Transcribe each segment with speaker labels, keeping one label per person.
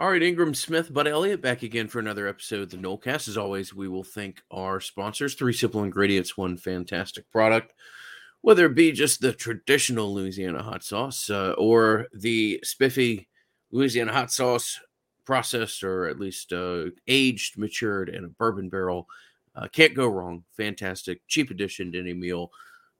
Speaker 1: All right, Ingram Smith, Bud Elliott back again for another episode of the Nolecast. As always, we will thank our sponsors. Three simple ingredients, one fantastic product. Whether it be just the traditional Louisiana hot sauce uh, or the spiffy Louisiana hot sauce processed or at least uh, aged, matured in a bourbon barrel, uh, can't go wrong. Fantastic, cheap addition to any meal.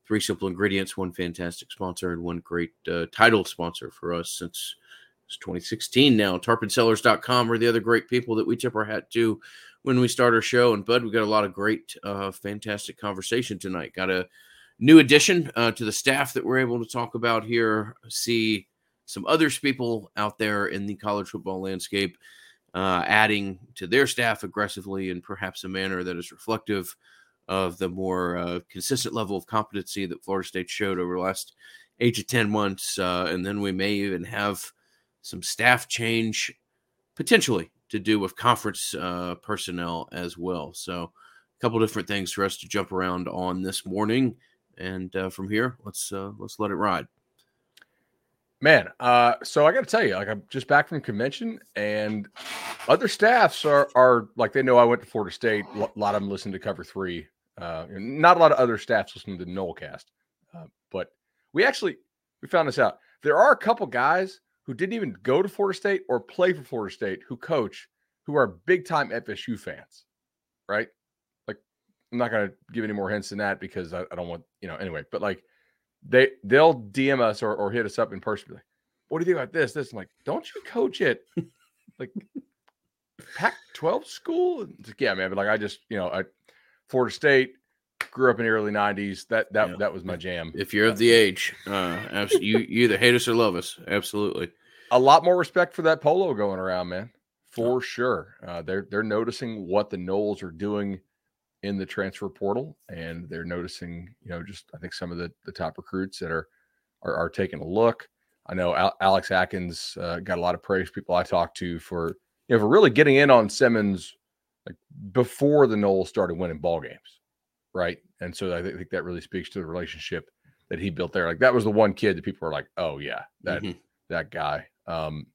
Speaker 1: Three simple ingredients, one fantastic sponsor, and one great uh, title sponsor for us since – it's 2016 now. Tarpinsellers.com are the other great people that we tip our hat to when we start our show. And Bud, we got a lot of great, uh, fantastic conversation tonight. Got a new addition uh, to the staff that we're able to talk about here. See some other people out there in the college football landscape uh, adding to their staff aggressively in perhaps a manner that is reflective of the more uh, consistent level of competency that Florida State showed over the last eight to 10 months. Uh, and then we may even have some staff change potentially to do with conference uh, personnel as well. So, a couple different things for us to jump around on this morning, and uh, from here, let's uh, let's let it ride.
Speaker 2: Man, uh, so I got to tell you, like I'm just back from convention, and other staffs are are like they know I went to Florida State. A lot of them listen to Cover Three. Uh, not a lot of other staffs listen to the Nolecast, uh, but we actually we found this out. There are a couple guys who didn't even go to Florida State or play for Florida State who coach who are big time FSU fans, right? Like, I'm not going to give any more hints than that because I, I, don't want, you know, anyway, but like they, they'll DM us or, or hit us up in person. Like, what do you think about this? This, I'm like, don't you coach it? like, Pac 12 school? Like, yeah, man. But like, I just, you know, I, Florida State, grew up in the early 90s that that yeah. that was my jam
Speaker 1: if you're of the age uh you, you either hate us or love us absolutely
Speaker 2: a lot more respect for that polo going around, man, for sure. Uh, they're they're noticing what the Noles are doing in the transfer portal, and they're noticing, you know, just I think some of the the top recruits that are are, are taking a look. I know Al- Alex Atkins uh, got a lot of praise. People I talked to for you know for really getting in on Simmons like before the Noles started winning ball games, right? And so I think that really speaks to the relationship that he built there. Like that was the one kid that people were like, "Oh yeah, that mm-hmm. that guy." Um,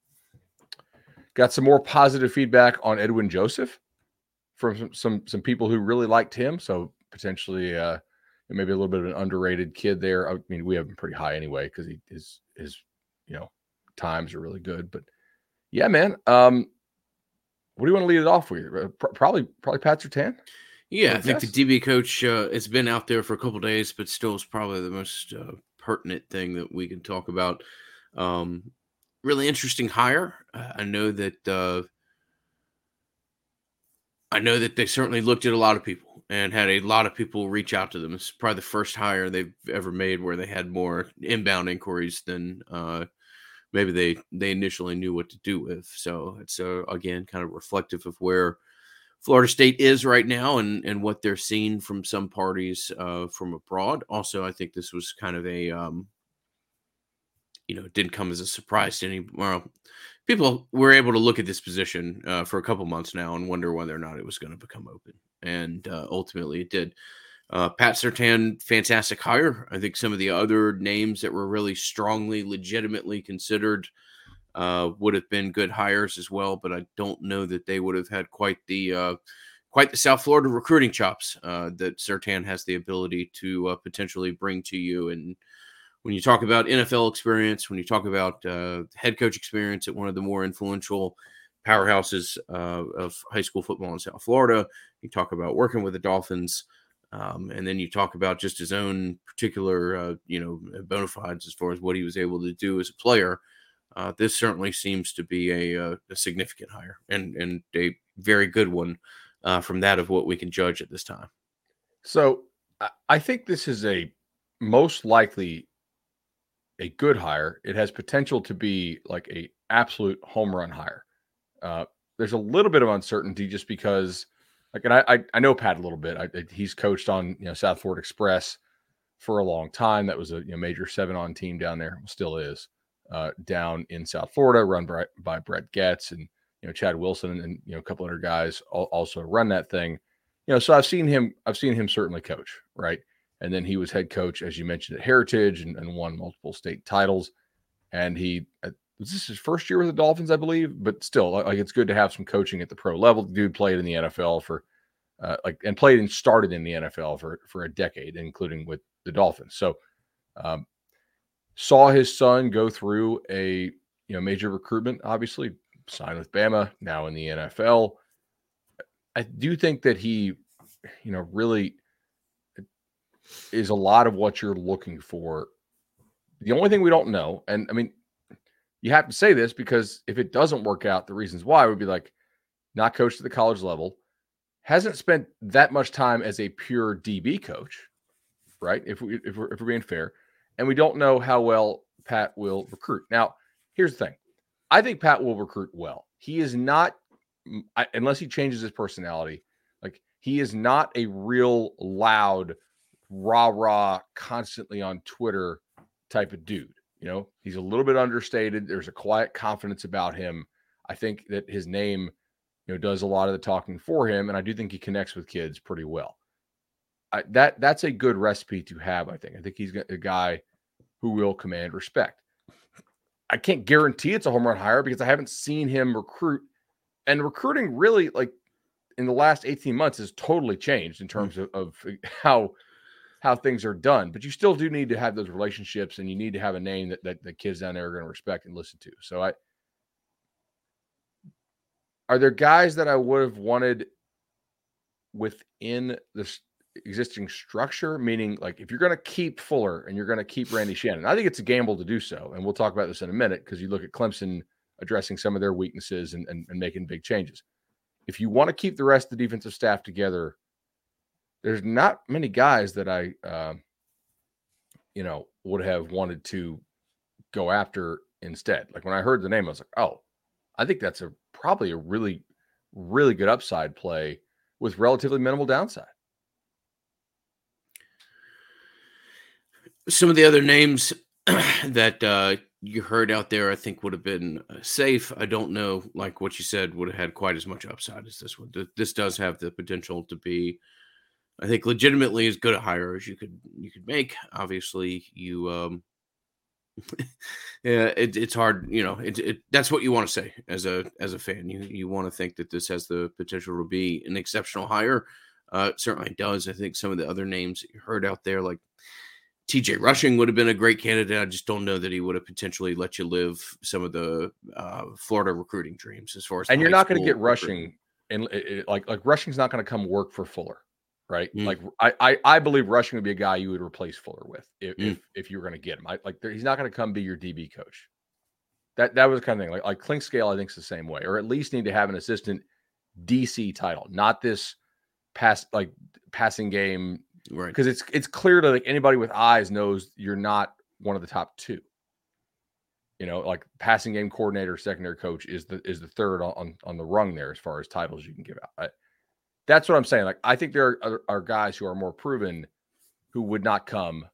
Speaker 2: got some more positive feedback on Edwin Joseph from some some, some people who really liked him. So potentially, uh, maybe a little bit of an underrated kid there. I mean, we have him pretty high anyway because he his his you know times are really good. But yeah, man. Um, what do you want to lead it off with? Uh, probably probably Pat Surtain.
Speaker 1: Yeah, I think the DB coach uh, it's been out there for a couple days, but still is probably the most uh, pertinent thing that we can talk about. Um, really interesting hire. Uh, I know that uh, I know that they certainly looked at a lot of people and had a lot of people reach out to them. It's probably the first hire they've ever made where they had more inbound inquiries than uh, maybe they they initially knew what to do with. So it's uh, again kind of reflective of where Florida State is right now and and what they're seeing from some parties uh, from abroad. Also, I think this was kind of a um, you know, didn't come as a surprise to any. Well, people were able to look at this position uh, for a couple months now and wonder whether or not it was going to become open, and uh, ultimately it did. Uh, Pat Surtain, fantastic hire. I think some of the other names that were really strongly, legitimately considered uh, would have been good hires as well, but I don't know that they would have had quite the uh, quite the South Florida recruiting chops uh, that Surtain has the ability to potentially bring to you and when you talk about NFL experience, when you talk about uh, head coach experience at one of the more influential powerhouses uh, of high school football in South Florida, you talk about working with the Dolphins, um, and then you talk about just his own particular, uh, you know, bona fides as far as what he was able to do as a player. Uh, this certainly seems to be a, uh, a, significant hire and and a very good one uh, from that of what we can judge at this time.
Speaker 2: So I think this is a most likely a good hire. It has potential to be like a absolute home run hire. Uh, there's a little bit of uncertainty just because, like, and I I, I know Pat a little bit. I, he's coached on you know South Florida Express for a long time. That was a you know, major seven on team down there, still is uh, down in South Florida, run by, by Brett Getz and you know Chad Wilson and, you know a couple other guys also run that thing. You know, so I've seen him. I've seen him certainly coach right. And then he was head coach, as you mentioned, at Heritage and, and won multiple state titles. And he, uh, this is his first year with the Dolphins, I believe, but still, like it's good to have some coaching at the pro level. The dude played in the NFL for uh, like and played and started in the NFL for for a decade, including with the Dolphins. So um, saw his son go through a you know major recruitment, obviously signed with Bama, now in the NFL. I do think that he, you know, really uh, is a lot of what you're looking for. The only thing we don't know, and I mean, you have to say this because if it doesn't work out, the reasons why would be like not coached at the college level, hasn't spent that much time as a pure DB coach, right? If we if we're, if we're being fair, and we don't know how well Pat will recruit. Now, here's the thing: I think Pat will recruit well. He is not, mm, unless he changes his personality, like he is not a real loud, rah rah, constantly on Twitter type of dude. You know, he's a little bit understated. There's a quiet confidence about him. I think that his name, you know, does a lot of the talking for him, and I do think he connects with kids pretty well. That that's a good recipe to have. I think. I think he's a guy who will command respect. I can't guarantee it's a home run hire because I haven't seen him recruit, and recruiting really like in the last 18 months has totally changed in terms of, of how how things are done. But you still do need to have those relationships and you need to have a name that, that the kids down there are going to respect and listen to. So I are there guys that I would have wanted within this existing structure? Meaning, like if you're going to keep Fuller and you're going to keep Randy Shannon, I think it's a gamble to do so. And we'll talk about this in a minute because you look at Clemson addressing some of their weaknesses and, and, and making big changes. If you want to keep the rest of the defensive staff together, there's not many guys that I, uh, you know, would have wanted to go after instead. Like when I heard the name, I was like, oh, I think that's a probably a really, really good upside play with relatively minimal downside.
Speaker 1: Some of the other names that uh, you heard out there, I think would have been uh, safe. I don't know, like what you said, would have had quite as much upside as this one. This does have the potential to be I think legitimately as good a hire as you could you could make. Obviously, you um yeah, it, it's hard, you know, it, it that's what you want to say as a as a fan. You you want to think that this has the potential to be an exceptional hire. Uh certainly does. I think some of the other names you heard out there, like TJ Rushing would have been a great candidate. I just don't know that he would have potentially let you live some of the uh, Florida recruiting dreams as far as.
Speaker 2: And you're not going to get Rushing, and like like Rushing's not going to come work for Fuller right? Mm. Like I, I, I believe Rushing would be a guy you would replace Fuller with if mm. if, if, you were going to get him. I, like he's not going to come be your DB coach. That that was the kind of thing. Like like Clink Scale, I think is the same way, or at least need to have an assistant DC title, not this pass like passing game, right? Because it's it's clear to like anybody with eyes knows you're not one of the top two. You know, like passing game coordinator, secondary coach is the is the third on on the rung there as far as titles you can give out. I, that's what I'm saying. Like, I think there are, are guys who are more proven who would not come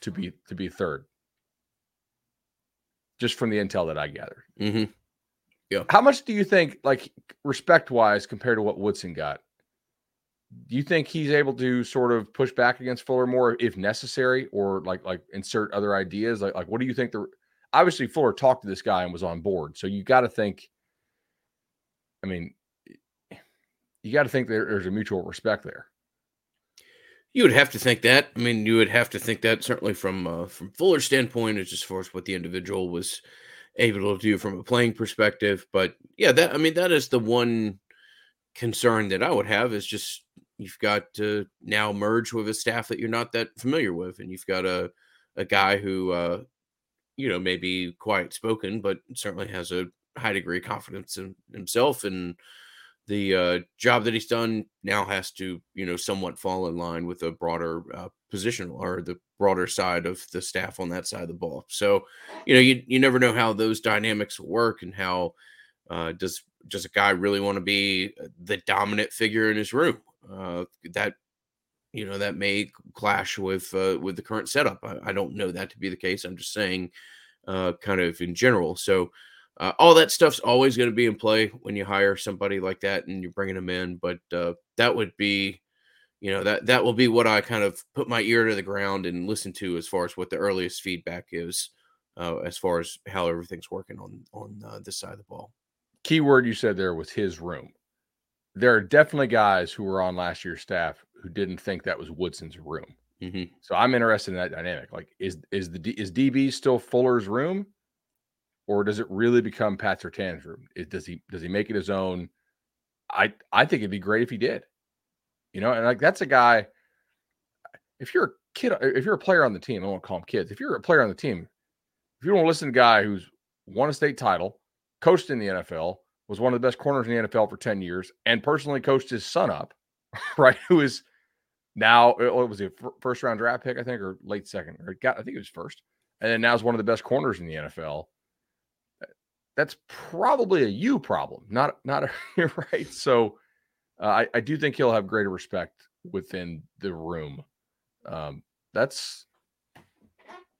Speaker 2: to be to be third, just from the intel that I gathered.
Speaker 1: Mm-hmm.
Speaker 2: Yeah. How much do you think, like respect wise, compared to what Woodson got? Do you think he's able to sort of push back against Fuller more if necessary, or like like insert other ideas? Like like what do you think the obviously Fuller talked to this guy and was on board, so you got to think. I mean, you got to think there, there's a mutual respect there.
Speaker 1: You would have to think that. I mean, you would have to think that certainly from uh, from Fuller's standpoint, as far as what the individual was able to do from a playing perspective. But yeah, that I mean, that is the one concern that I would have is just you've got to now merge with a staff that you're not that familiar with, and you've got a a guy who uh, you know maybe quiet spoken, but certainly has a high degree of confidence in himself and the uh, job that he's done now has to, you know, somewhat fall in line with a broader uh, position or the broader side of the staff on that side of the ball. So, you know, you you never know how those dynamics work and how uh, does does a guy really want to be uh, the dominant figure in his room? Uh, that you know that may clash with uh, with the current setup. I, I, don't know that to be the case. I'm just saying, uh, kind of in general. So uh, all that stuff's always going to be in play when you hire somebody like that and you're bringing them in. But uh, that would be, you know, that that will be what I kind of put my ear to the ground and listen to as far as what the earliest feedback is uh, as far as how everything's working on on uh, this side of the ball.
Speaker 2: Key word you said there was his room. There are definitely guys who were on last year's staff who didn't think that was Woodson's room.
Speaker 1: Mm-hmm.
Speaker 2: So I'm interested in that dynamic. Like, is is the is DB still Fuller's room, or does it really become Pat Surtain's room? It, does he does he make it his own? I I think it'd be great if he did. You know, and like that's a guy. If you're a kid, if you're a player on the team, I won't call them kids. If you're a player on the team, if you don't listen to a guy who's won a state title, coached in the NFL, was one of the best corners in the NFL for 10 years, and personally coached his son up, right? Who is now, uh, what was he, first round draft pick, I think, or late second, or got, I think it was first. And then now is one of the best corners in the NFL. That's probably a you problem, not, not a, right. So uh, I, I do think he'll have greater respect within the room. Um, that's,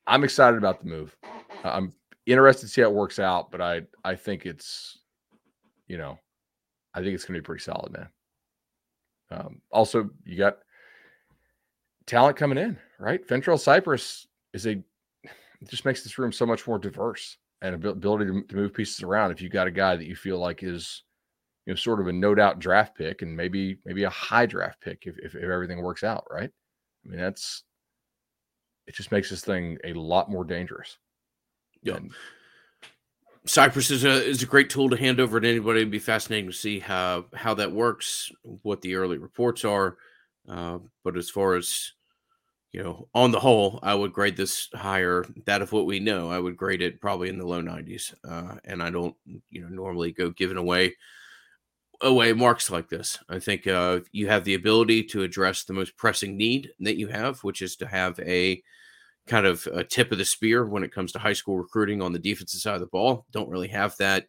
Speaker 2: I'm excited about the move. I'm interested to see how it works out, but I I think it's, you know, I think it's going to be pretty solid, man. Um, also, you got talent coming in, right? Fentrell Cypress is a just makes this room so much more diverse and ability to, to move pieces around. If you got a guy that you feel like is, you know, sort of a no doubt draft pick and maybe maybe a high draft pick if, if, if everything works out, right? I mean, that's it just makes this thing a lot more dangerous.
Speaker 1: Yeah. And, Cypress is a is a great tool to hand over to anybody. It'd be fascinating to see how how that works, what the early reports are. Uh, but as far as you know, on the whole, I would grade this higher. That of what we know, I would grade it probably in the low 90s. Uh, and I don't, you know, normally go giving away away marks like this. I think uh, you have the ability to address the most pressing need that you have, which is to have a kind of a tip of the spear when it comes to high school recruiting on the defensive side of the ball. Don't really have that,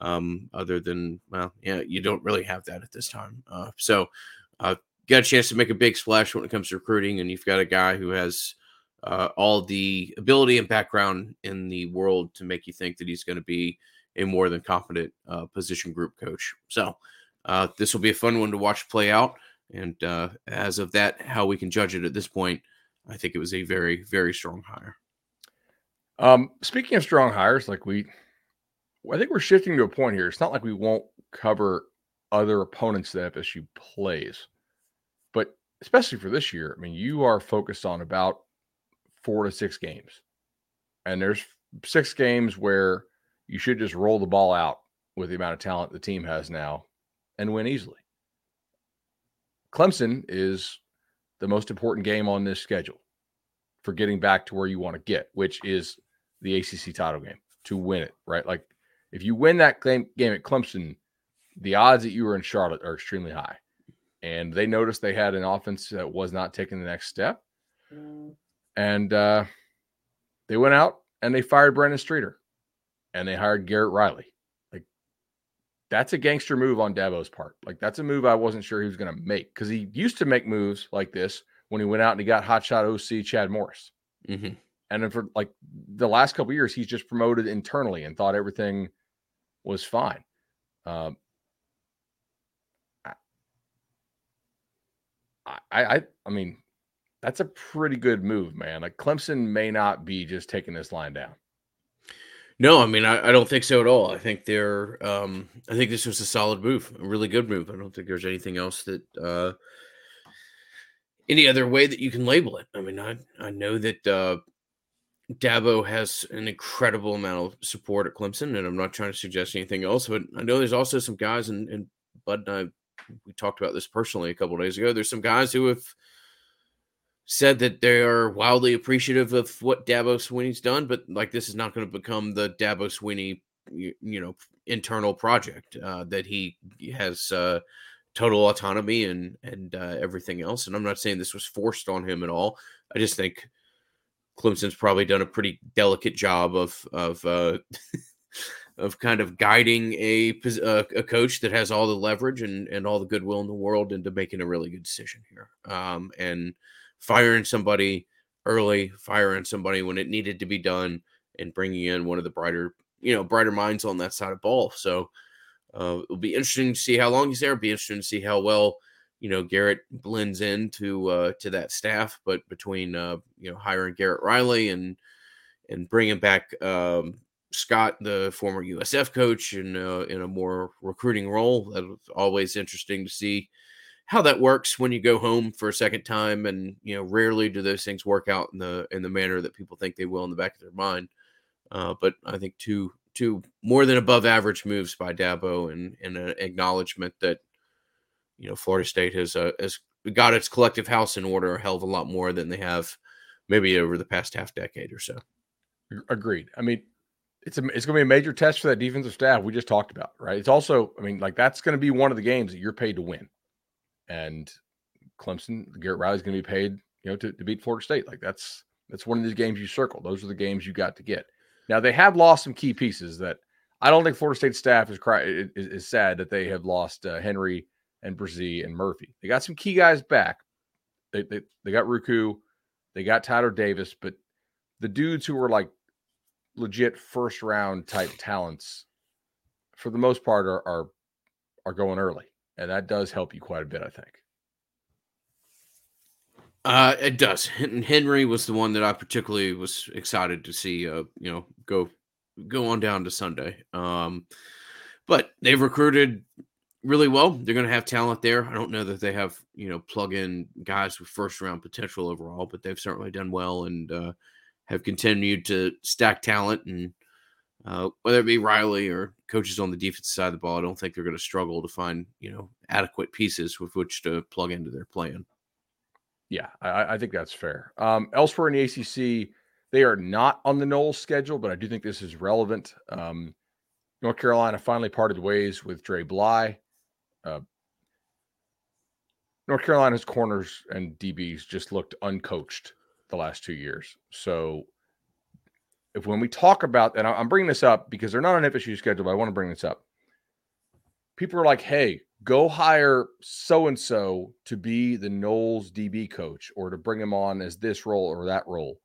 Speaker 1: um, other than well, yeah, you don't really have that at this time. Uh, so, uh, got a chance to make a big splash when it comes to recruiting, and you've got a guy who has uh, all the ability and background in the world to make you think that he's going to be a more than competent uh, position group coach. So, uh, this will be a fun one to watch play out. And uh, as of that, how we can judge it at this point I think it was a very, very strong hire.
Speaker 2: Um, speaking of strong hires, like we, I think we're shifting to a point here. It's not like we won't cover other opponents that FSU plays, but especially for this year, I mean, you are focused on about four to six games, and there's six games where you should just roll the ball out with the amount of talent the team has now and win easily. Clemson is the most important game on this schedule for getting back to where you want to get, which is the ACC title game to win it, right? Like if you win that game, game at Clemson, the odds that you were in Charlotte are extremely high. And they noticed they had an offense that was not taking the next step. And uh, they went out and they fired Brandon Streeter and they hired Garrett Riley that's a gangster move on Dabo's part. Like that's a move I wasn't sure he was going to make because he used to make moves like this when he went out and he got hotshot OC Chad Morris.
Speaker 1: Mm-hmm.
Speaker 2: And then for like the last couple years, he's just promoted internally and thought everything was fine. Um, I, I, I mean, that's a pretty good move, man. Like Clemson may not be just taking this line down.
Speaker 1: No, I mean I, I, don't think so at all. I think they're um I think this was a solid move, a really good move. I don't think there's anything else that uh any other way that you can label it. I mean, I I know that uh Dabo has an incredible amount of support at Clemson, and I'm not trying to suggest anything else, but I know there's also some guys and, and Bud and I we talked about this personally a couple days ago. There's some guys who have said that they are wildly appreciative of what Dabo Swinney's done, but like this is not going to become the Dabo Swinney, you, you know, internal project uh, that he has uh, total autonomy and and uh, everything else. And I'm not saying this was forced on him at all. I just think Clemson's probably done a pretty delicate job of of uh, of kind of guiding a uh, a coach that has all the leverage and and all the goodwill in the world into making a really good decision here. Um, and firing somebody early, firing somebody when it needed to be done, and bringing in one of the brighter, you know, brighter minds on that side of ball. So uh, it'll be interesting to see how long he's there. It'll be interesting to see how well, you know, Garrett blends into uh, to that staff. But between uh, you know hiring Garrett Riley and and bringing back um, Scott, the former USF coach, in a, in a more recruiting role. that's always interesting to see how that works when you go home for a second time, and you know, rarely do those things work out in the in the manner that people think they will in the back of their mind. Uh, but I think two two more than above average moves by Dabo, and and an acknowledgement that you know Florida State has uh, has got its collective house in order a hell of a lot more than they have maybe over the past half decade or so.
Speaker 2: Agreed. I mean, it's a, it's going to be a major test for that defensive staff we just talked about, right? It's also, I mean, like that's going to be one of the games that you're paid to win, and Clemson, Garrett Riley's going to be paid, you know, to, to beat Florida State. Like that's that's one of these games you circle. Those are the games you got to get. Now they have lost some key pieces that I don't think Florida State staff is cry is, is sad that they have lost uh, Henry and Bresee and Murphy. They got some key guys back. They, they they got Ruke, they got Tyler Davis, but the dudes who were like legit first round type talents, for the most part, are are are going early, and that does help you quite a bit, I think.
Speaker 1: Uh, it does. Henry was the one that I particularly was excited to see. Uh, you know, go go on down to Sunday. Um, but they've recruited really well. They're going to have talent there. I don't know that they have you know plug in guys with first round potential overall, but they've certainly done well and uh, have continued to stack talent. And uh, whether it be Riley or coaches on the defensive side of the ball, I don't think they're going to struggle to find you know adequate pieces with which to plug into their plan.
Speaker 2: Yeah, I, I think that's fair. Um, elsewhere in the ACC, they are not on the Noles schedule, but I do think this is relevant. Um, North Carolina finally parted ways with Dre Bly. Uh, North Carolina's corners and DBs just looked uncoached the last two years. So, if when we talk about, and I'm bringing this up because they're not on FSU schedule, but I want to bring this up. People are like, "Hey, go hire so and so to be the Noles DB coach, or to bring him on as this role or that role."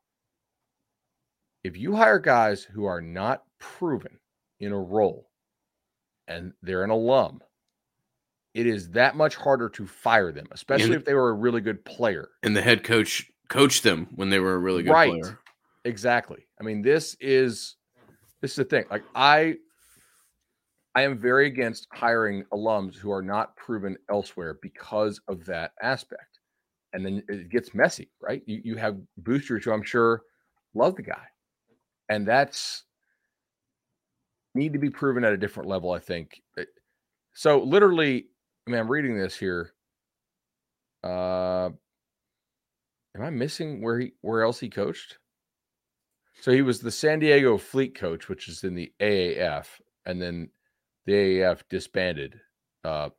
Speaker 2: If you hire guys who are not proven in a role, and they're an alum, it is that much harder to fire them, especially and, if they were a really good player.
Speaker 1: And the head coach coached them when they were a really good right. player.
Speaker 2: Exactly. I mean, this is this is the thing. Like I I am very against hiring alums who are not proven elsewhere because of that aspect. And then it gets messy, right? You you have boosters who I'm sure love the guy. And that's need to be proven at a different level, I think. So literally I mean, I'm reading this here. Uh, am I missing where he where else he coached? So he was the San Diego Fleet coach, which is in the AAF, and then the AAF disbanded. Uh,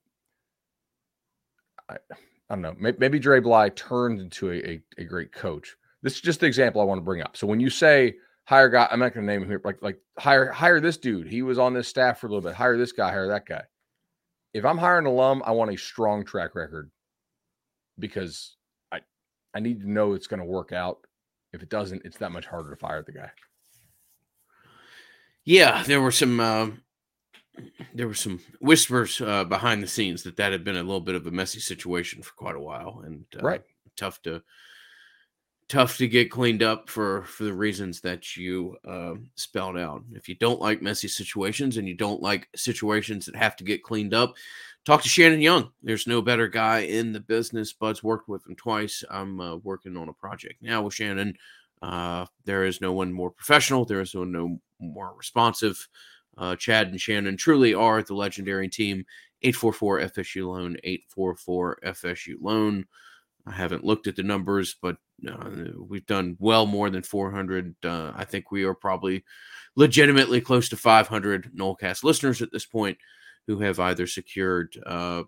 Speaker 2: I, I don't know. Maybe, maybe Dre Bly turned into a, a, a, great coach. This is just the example I want to bring up. So when you say hire guy, I'm not going to name him here. Like like hire hire this dude. He was on this staff for a little bit. Hire this guy. Hire that guy if I'm hiring an alum, I want a strong track record because I I need to know it's going to work out. If it doesn't, it's that much harder to fire the guy.
Speaker 1: Yeah, there were some uh, there were some whispers uh, behind the scenes that that had been a little bit of a messy situation for quite a while, and uh,
Speaker 2: right,
Speaker 1: tough to tough to get cleaned up for for the reasons that you uh, spelled out. If you don't like messy situations and you don't like situations that have to get cleaned up, talk to Shannon Young. There's no better guy in the business. Bud's worked with him twice. I'm uh, working on a project now with Shannon. Uh, there is no one more professional. There is no, no more responsive. Uh, Chad and Shannon truly are the legendary team. 844 FSU loan, 844 FSU loan. I haven't looked at the numbers, but uh, we've done well more than 400. Uh, I think we are probably legitimately close to 500 Nolecast listeners at this point who have either secured uh,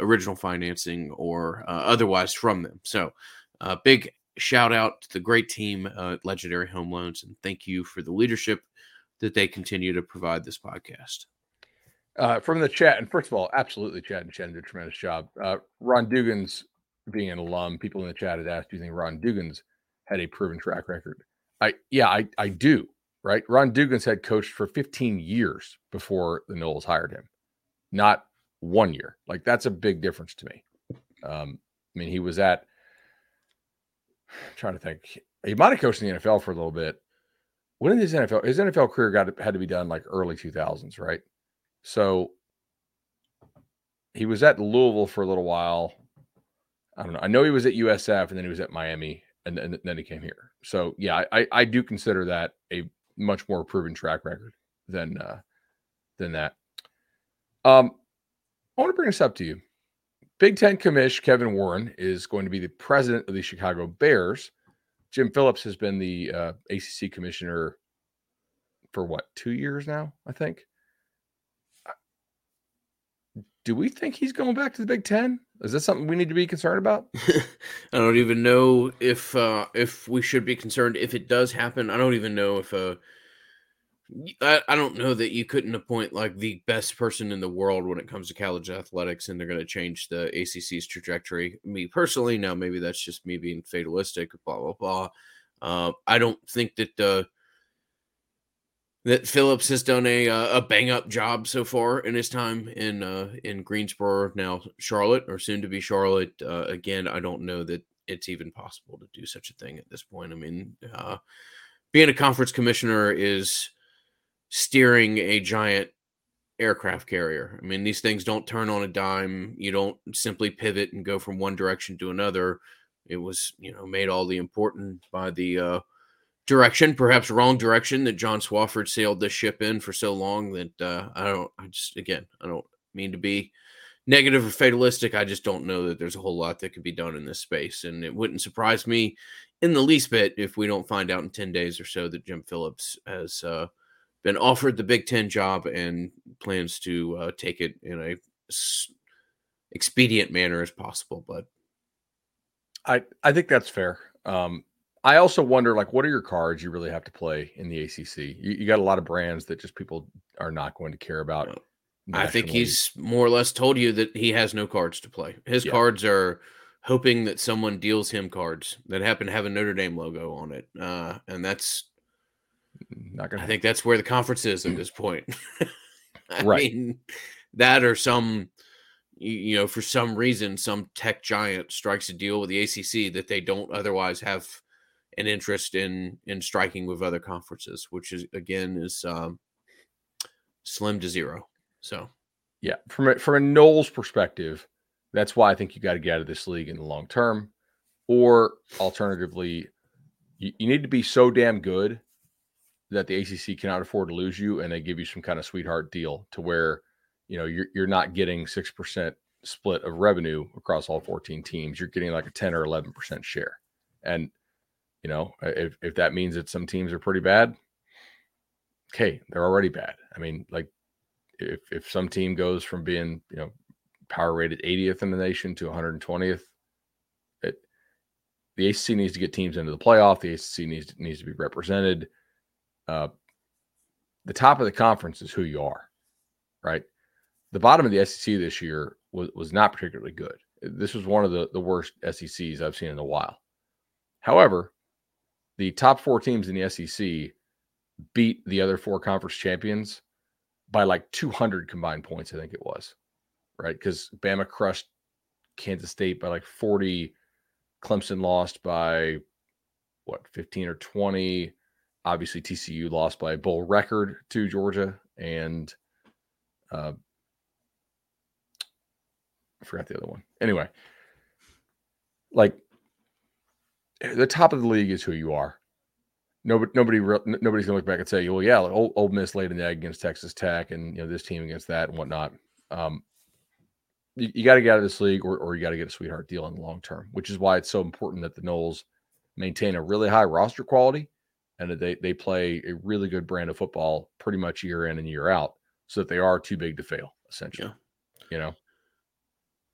Speaker 1: original financing or uh, otherwise from them. So, uh, big shout out to the great team at Legendary Home Loans, and thank you for the leadership that they continue to provide this podcast.
Speaker 2: Uh, from the chat, and first of all, absolutely, Chad and Shannon did a tremendous job. Ron Dugans being an alum, people in the chat had asked, do you think Ron Dugans had a proven track record? I yeah, I I do. Right, Ron Dugans had coached for 15 years before the Noles hired him, not one year. Like that's a big difference to me. Um, I mean, he was at. I'm trying to think, he might have coached in the NFL for a little bit. when did his NFL his NFL career got had to be done like early 2000s, right? So he was at Louisville for a little while. I don't know. I know he was at USF and then he was at Miami and, and then he came here. So yeah, I, I do consider that a much more proven track record than uh than that. Um I want to bring this up to you. Big Ten commish Kevin Warren is going to be the president of the Chicago Bears. Jim Phillips has been the uh, ACC commissioner for what two years now, I think. Do we think he's going back to the Big Ten? Is this something we need to be concerned about?
Speaker 1: I don't even know if uh, if we should be concerned if it does happen. I don't even know if uh, I, I don't know that you couldn't appoint like the best person in the world when it comes to college athletics, and they're going to change the ACC's trajectory. Me personally, now maybe that's just me being fatalistic. Blah blah blah. Uh, I don't think that uh, that Phillips has done a uh, a bang up job so far in his time in uh, in Greensboro, now Charlotte, or soon to be Charlotte. Uh, again, I don't know that it's even possible to do such a thing at this point. I mean, uh, being a conference commissioner is steering a giant aircraft carrier. I mean, these things don't turn on a dime. You don't simply pivot and go from one direction to another. It was, you know, made all the important by the uh, direction, perhaps wrong direction that John Swofford sailed this ship in for so long that uh, I don't, I just, again, I don't mean to be negative or fatalistic. I just don't know that there's a whole lot that could be done in this space. And it wouldn't surprise me in the least bit if we don't find out in 10 days or so that Jim Phillips has uh, been offered the Big Ten job and plans to uh, take it in a s- expedient manner as possible. But
Speaker 2: I I think that's fair. Um, I also wonder, like, what are your cards you really have to play in the ACC? You, you got a lot of brands that just people are not going to care about.
Speaker 1: I think he's more or less told you that he has no cards to play. His yeah. cards are hoping that someone deals him cards that happen to have a Notre Dame logo on it, uh, and that's not gonna. I think that's where the conference is at this point. I right. mean, that or some, you know, for some reason, some tech giant strikes a deal with the ACC that they don't otherwise have an interest in in striking with other conferences, which is again is um, slim to zero. So,
Speaker 2: yeah, from a, from a Noles perspective, that's why I think you got to get out of this league in the long term, or alternatively, you, you need to be so damn good that the ACC cannot afford to lose you, and they give you some kind of sweetheart deal to where you know you're you're not getting six percent split of revenue across all 14 teams. You're getting like a 10 or 11 percent share, and you know if if that means that some teams are pretty bad, okay, they're already bad. I mean, like if if some team goes from being you know power rated 80th in the nation to 120th, it the ACC needs to get teams into the playoff. The ACC needs needs to be represented uh, the top of the conference is who you are, right? The bottom of the SEC this year was, was not particularly good. This was one of the, the worst SECs I've seen in a while. However, the top four teams in the SEC beat the other four conference champions by like 200 combined points, I think it was, right? Because Bama crushed Kansas State by like 40. Clemson lost by what, 15 or 20. Obviously, TCU lost by a bowl record to Georgia, and uh, I forgot the other one. Anyway, like the top of the league is who you are. Nobody, nobody, nobody's gonna look back and say, "Well, yeah, Ole, Ole Miss laid an egg against Texas Tech, and you know this team against that and whatnot." Um, you, you got to get out of this league, or, or you got to get a sweetheart deal in the long term, which is why it's so important that the Noles maintain a really high roster quality and they they play a really good brand of football pretty much year in and year out, so that they are too big to fail. Essentially, yeah. you know.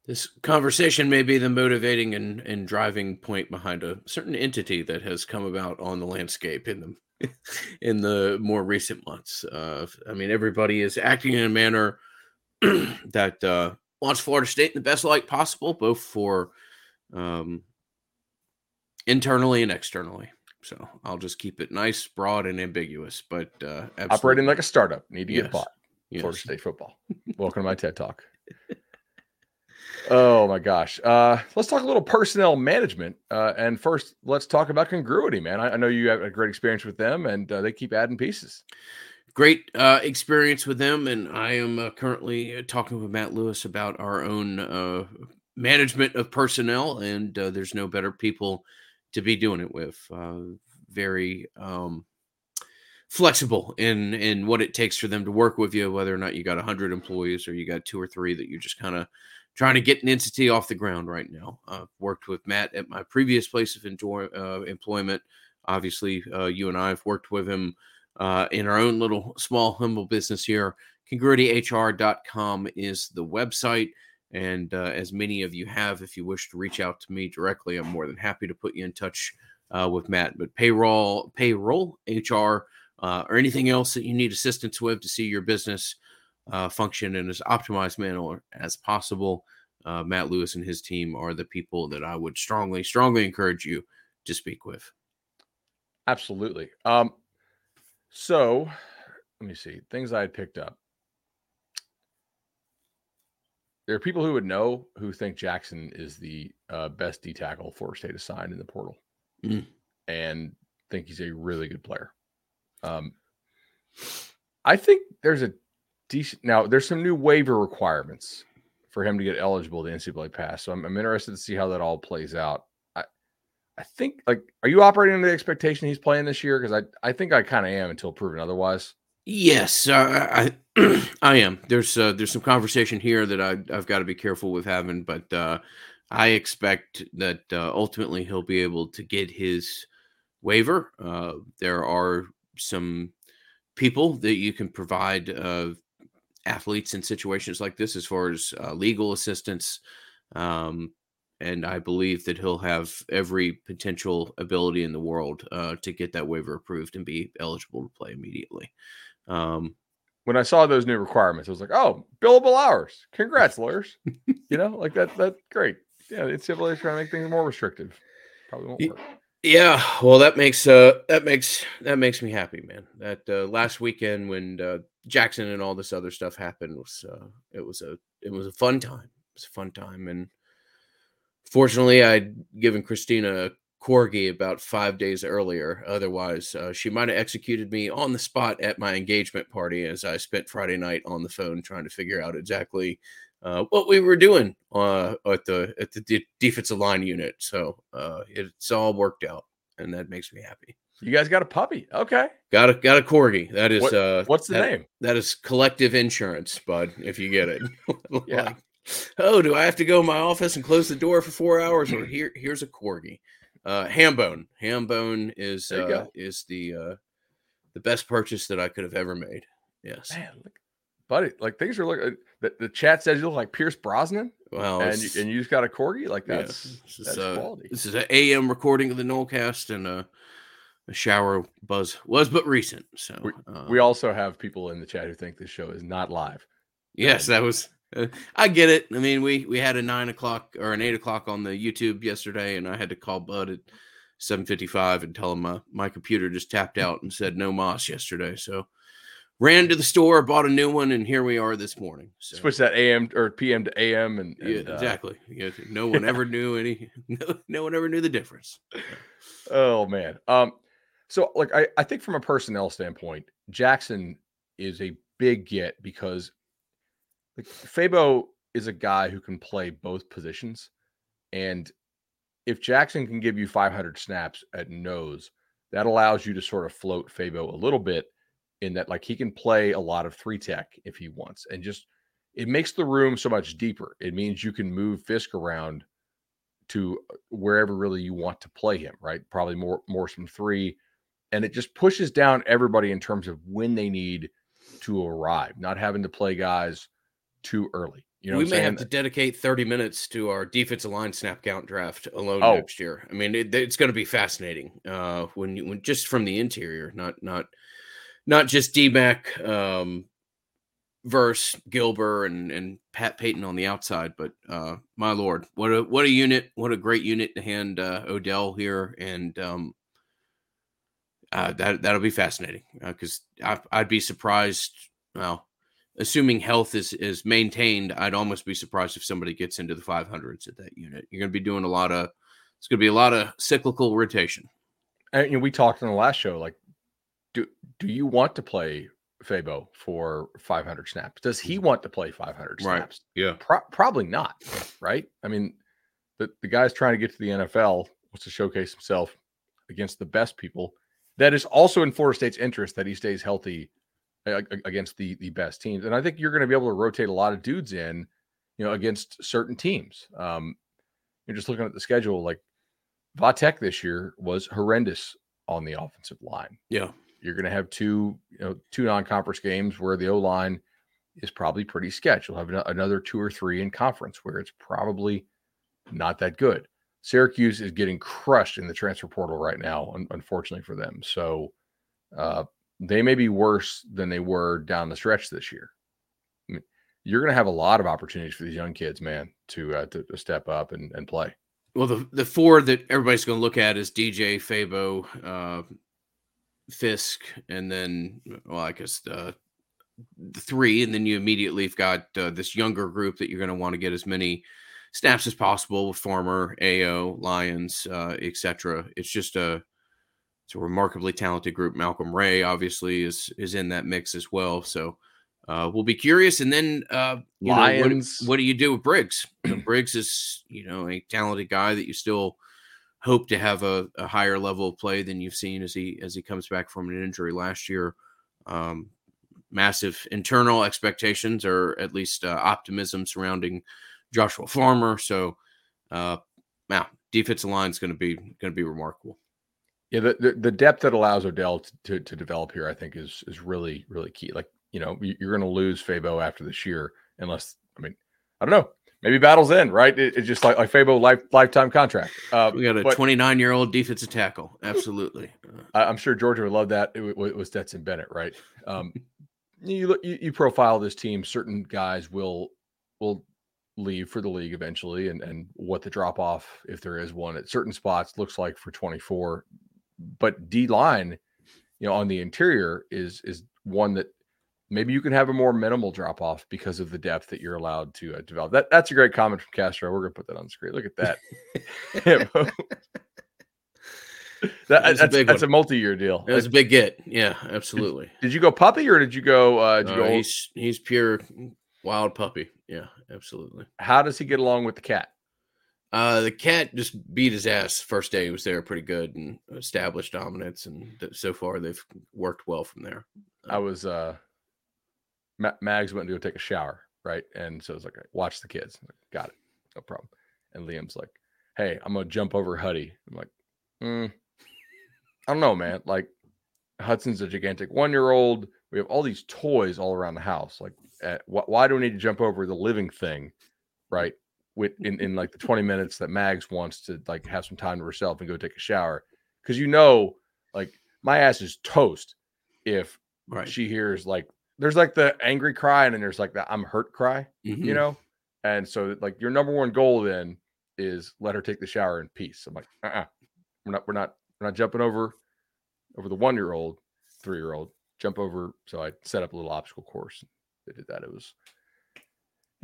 Speaker 1: This conversation may be the motivating and, and driving point behind a certain entity that has come about on the landscape in the in the more recent months. Uh, I mean, everybody is acting in a manner that uh, wants Florida State in the best light possible, both for um, internally and externally. So I'll just keep it nice, broad, and ambiguous. But uh,
Speaker 2: operating like a startup, need to yes. get bought. Yes. Florida State football. Welcome to my TED Talk. Oh my gosh. Uh, let's talk a little personnel management. Uh, and first, let's talk about congruity, man. I, I know you have a great experience with them, and uh, they keep adding pieces.
Speaker 1: Great uh, experience with them, and I am uh, currently uh, talking with Matt Lewis about our own uh, management of personnel, and uh, there's no better people to be doing it with. Uh, very um, flexible in in what it takes for them to work with you, whether or not you got hundred employees or you got two or three that you're just kind of trying to get an entity off the ground right now. Uh, worked with Matt at my previous place of enjoy, uh, employment. Obviously, uh, you and I have worked with him uh, in our own little small humble business here. Congruityhr.com is the website. And uh, as many of you have, if you wish to reach out to me directly, I'm more than happy to put you in touch uh, with Matt. But payroll, payroll, HR, or anything else that you need assistance with to see your business uh, function in as optimized manner as possible. Uh, Matt Lewis and his team are the people that I would strongly, strongly encourage you to speak with.
Speaker 2: Absolutely. Um, so let me see things I had picked up. There are people who would know who think Jackson is the uh, best D tackle for state assigned in the portal, mm. and think he's a really good player. Um, I think there's a decent. Now, there's some new waiver requirements for him to get eligible to NCAA pass. So I'm, I'm interested to see how that all plays out. I, I think like, are you operating under the expectation he's playing this year? Because I, I think I kind of am until proven otherwise.
Speaker 1: Yes, uh, I, I am. There's, uh, there's some conversation here that I, I've got to be careful with having, but uh, I expect that uh, ultimately he'll be able to get his waiver. Uh, there are some people that you can provide uh, athletes in situations like this as far as legal assistance. Um, and I believe that he'll have every potential ability in the world to get that waiver approved and be eligible to play immediately. Um,
Speaker 2: when I saw those new requirements, I was like, "Oh, billable hours! Congrats, lawyers! you know, like that. That's great. Yeah, it's simply trying to make things more restrictive. Probably won't work.
Speaker 1: Yeah, well, that makes uh that makes that makes me happy, man. That uh, last weekend when uh, Jackson and all this other stuff happened was uh, it was a it was a fun time. It was a fun time, and fortunately, I'd given Christina corgi about five days earlier. Otherwise, uh, she might have executed me on the spot at my engagement party as I spent Friday night on the phone trying to figure out exactly uh, what we were doing uh, at the at the de- defensive line unit. So uh, it's all worked out, and that makes me happy.
Speaker 2: You guys got a puppy, okay?
Speaker 1: Got a got a corgi. That is
Speaker 2: what,
Speaker 1: uh,
Speaker 2: what's the
Speaker 1: that,
Speaker 2: name?
Speaker 1: That is collective insurance, bud. If you get it,
Speaker 2: yeah.
Speaker 1: oh, do I have to go in my office and close the door for four hours? Or here here's a corgi. Uh, Hambone. Hambone is uh, is the uh, the best purchase that I could have ever made. Yes.
Speaker 2: Man, look, buddy, like things are looking. The, the chat says you look like Pierce Brosnan.
Speaker 1: Well,
Speaker 2: and you, and you just got a corgi like that's yeah, this that's
Speaker 1: is, uh,
Speaker 2: quality.
Speaker 1: This is an AM recording of the Nolecast and a, a shower buzz was but recent. So
Speaker 2: we, uh, we, also have people in the chat who think this show is not live.
Speaker 1: Yes, um, that was. Uh, I get it. I mean, we we had a nine o'clock or an eight o'clock on the YouTube yesterday, and I had to call Bud at seven fifty five and tell him my my computer just tapped out and said no moss yesterday. So ran to the store, bought a new one, and here we are this morning.
Speaker 2: So. Switch that AM or PM to AM, and, and
Speaker 1: yeah, exactly. Uh, yeah, no one ever knew any. No, no one ever knew the difference.
Speaker 2: oh man. Um. So, like, I I think from a personnel standpoint, Jackson is a big get because, like, Fabo is a guy who can play both positions, and if Jackson can give you 500 snaps at nose, that allows you to sort of float Fabo a little bit in that like he can play a lot of three tech if he wants and just it makes the room so much deeper. It means you can move Fiske around to uh, wherever really you want to play him right? Probably more more some three and it just pushes down everybody in terms of when they need to arrive not having to play guys too early you know
Speaker 1: we may have to dedicate 30 minutes to our defensive line snap count draft alone oh. next year i mean it, it's going to be fascinating uh when you when just from the interior not not not just D-Mac um, versus Gilbert and, and Pat Payton on the outside, but uh, my lord, what a what a unit! What a great unit to hand uh, Odell here, and um, uh, that that'll be fascinating because uh, I'd be surprised. Well, assuming health is is maintained, I'd almost be surprised if somebody gets into the 500s at that unit. You're going to be doing a lot of it's going to be a lot of cyclical rotation.
Speaker 2: And you know, we talked on the last show like do do you want to play Fabo for 500 snaps? Does he want to play 500 snaps?
Speaker 1: Right. Yeah.
Speaker 2: Pro- probably not, right? I mean, the, the guy's trying to get to the NFL, wants to showcase himself against the best people. That is also in Florida State's interest that he stays healthy against the the best teams. And I think you're going to be able to rotate a lot of dudes in, you know, against certain teams. Um, you're just looking at the schedule, like Vatek this year was horrendous on the offensive line.
Speaker 1: Yeah.
Speaker 2: You're going to have two, you know, two non-conference games where the O line is probably pretty sketch. You'll have another two or three in conference where it's probably not that good. Syracuse is getting crushed in the transfer portal right now, unfortunately for them. So uh, they may be worse than they were down the stretch this year. I mean, you're going to have a lot of opportunities for these young kids, man, to uh, to, to, step up and, and play.
Speaker 1: Well, the the four that everybody's going to look at is DJ, Fabo, uh, Fiske, and then well, I guess the, the three, and then you immediately have got uh, this younger group that you're going to want to get as many snaps as possible with former AO, Lions, uh, etc. It's just a it's a remarkably talented group. Malcolm Ray obviously is is in that mix as well. So uh, we'll be curious. And then uh, Lions. Know, what, what, do you do with Briggs? You know, Briggs is you know a talented guy that you still hope to have a, a, higher level of play than you've seen as he as he comes back from an injury last year. Um, massive internal expectations or at least uh, optimism surrounding Joshua Farmer. So, uh, now defensive line is going to be going to be remarkable.
Speaker 2: Yeah, the, the, the depth that allows Odell to, to, to develop here, I think, is is really really key. Like you know, you're going to lose Fabo after this year, unless I mean, I don't know. Maybe battles end, right? It, it's just like like Fabo life lifetime contract.
Speaker 1: Uh, we got a 29 year old defensive tackle. Absolutely.
Speaker 2: I, am sure Georgia would love that. It, it was Stetson Bennett, right? Um, you you, you profile this team. Certain guys will will leave for the league eventually, and and what the drop off, if there is one, at certain spots looks like for 24 but D line, you know, on the interior is is one that maybe you can have a more minimal drop off because of the depth that you're allowed to uh, develop. That that's a great comment from Castro. We're gonna put that on the screen. Look at that. that that's, a, that's a multi-year deal.
Speaker 1: That's a big get. Yeah, absolutely.
Speaker 2: Did, did, you go puppy or did you go? Uh, did you
Speaker 1: uh, go he's he's pure wild puppy. Yeah, absolutely.
Speaker 2: How does he get along with the cat?
Speaker 1: Uh, the cat just beat his ass first day he was there pretty good and established dominance, and so far they've worked well from there.
Speaker 2: I was uh, Mags went to go take a shower, right? And so it's like, watch the kids. Like, Got it, no problem. And Liam's like, hey, I'm gonna jump over Huddy. I'm like, mm, I don't know, man. Like Hudson's a gigantic one year old. We have all these toys all around the house. Like, uh, wh- why do we need to jump over the living thing, right? With in, in like the 20 minutes that Mags wants to like have some time to herself and go take a shower. Cause you know, like my ass is toast if right. she hears like there's like the angry cry and then there's like the I'm hurt cry, mm-hmm. you know? And so like your number one goal then is let her take the shower in peace. I'm like, uh-uh. We're not we're not we're not jumping over over the one year old, three year old, jump over. So I set up a little obstacle course. They did that. It was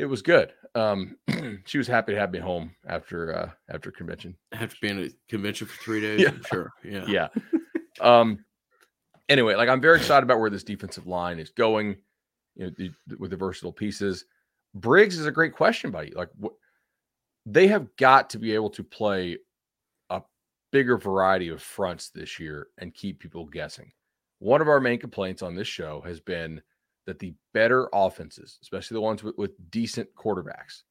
Speaker 2: it was good. Um, she was happy to have me home after uh, after convention.
Speaker 1: After being at convention for three days, yeah. sure, yeah,
Speaker 2: yeah. um, anyway, like I'm very excited about where this defensive line is going. You know, the, with the versatile pieces, Briggs is a great question, buddy. Like, what they have got to be able to play a bigger variety of fronts this year and keep people guessing. One of our main complaints on this show has been that the better offenses, especially the ones with, with decent quarterbacks,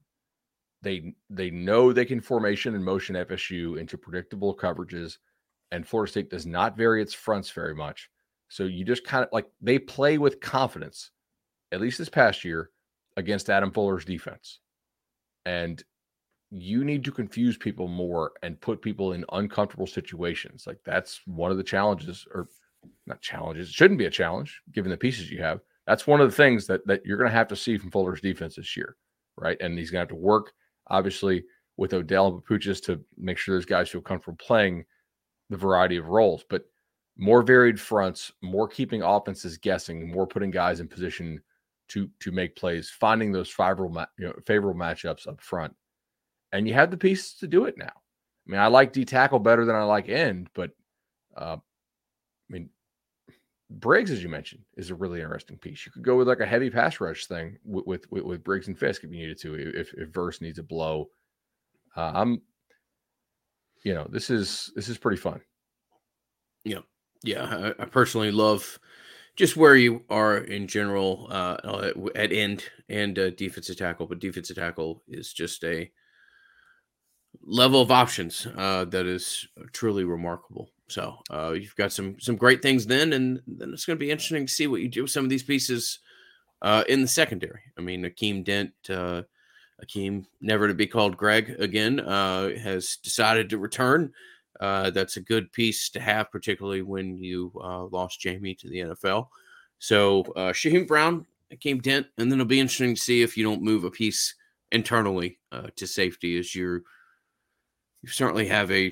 Speaker 2: they they know they can formation and motion FSU into predictable coverages, and Florida State does not vary its fronts very much. So you just kind of like they play with confidence, at least this past year, against Adam Fuller's defense. And you need to confuse people more and put people in uncomfortable situations. Like that's one of the challenges, or not challenges. It shouldn't be a challenge given the pieces you have that's one of the things that that you're going to have to see from Fuller's defense this year, right? And he's going to have to work, obviously, with Odell and Papuchis to make sure those guys feel comfortable playing the variety of roles. But more varied fronts, more keeping offenses guessing, more putting guys in position to to make plays, finding those favorable you know, favorable matchups up front, and you have the pieces to do it now. I mean, I like D tackle better than I like end, but uh, Briggs, as you mentioned, is a really interesting piece. You could go with like a heavy pass rush thing with with, with Briggs and Fiske if you needed to. If if Verse needs a blow, uh, I'm, you know, this is this is pretty fun.
Speaker 1: Yeah, yeah. I, I personally love just where you are in general uh, at end and uh, defensive tackle, but defensive tackle is just a level of options uh, that is truly remarkable. So uh, you've got some some great things then, and then it's going to be interesting to see what you do with some of these pieces uh, in the secondary. I mean, Akeem Dent, uh, Akeem, never to be called Greg again, uh, has decided to return. Uh, that's a good piece to have, particularly when you uh, lost Jamie to the NFL. So uh, Shyheim Brown, Akeem Dent, and then it'll be interesting to see if you don't move a piece internally uh, to safety, as you're you certainly have a,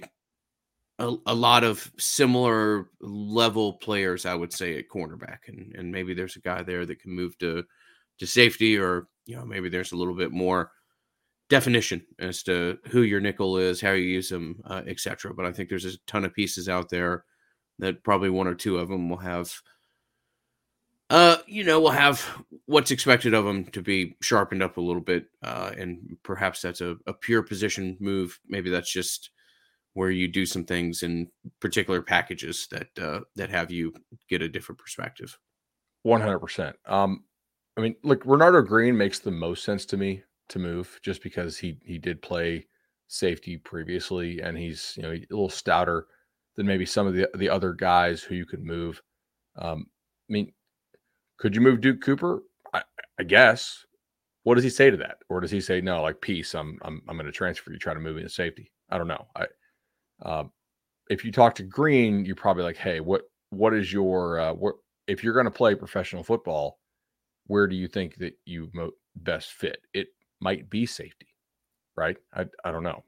Speaker 1: a, a lot of similar level players, I would say, at cornerback, and and maybe there's a guy there that can move to to safety, or you know maybe there's a little bit more definition as to who your nickel is, how you use them, uh, etc. But I think there's a ton of pieces out there that probably one or two of them will have. Uh, you know, will have what's expected of them to be sharpened up a little bit, uh, and perhaps that's a, a pure position move. Maybe that's just where you do some things in particular packages that uh, that have you get a different perspective.
Speaker 2: One hundred percent. Um, I mean, look, Renardo Green makes the most sense to me to move just because he he did play safety previously and he's you know a little stouter than maybe some of the the other guys who you could move. Um, I mean, could you move Duke Cooper? I, I, guess. What does he say to that, or does he say no? Like peace, I'm I'm I'm going to transfer you, try to move me into safety. I don't know. I uh, if you talk to Green, you're probably like, hey, what what is your uh, what if you're going to play professional football? Where do you think that you mo- best fit? It might be safety, right? I, I don't know.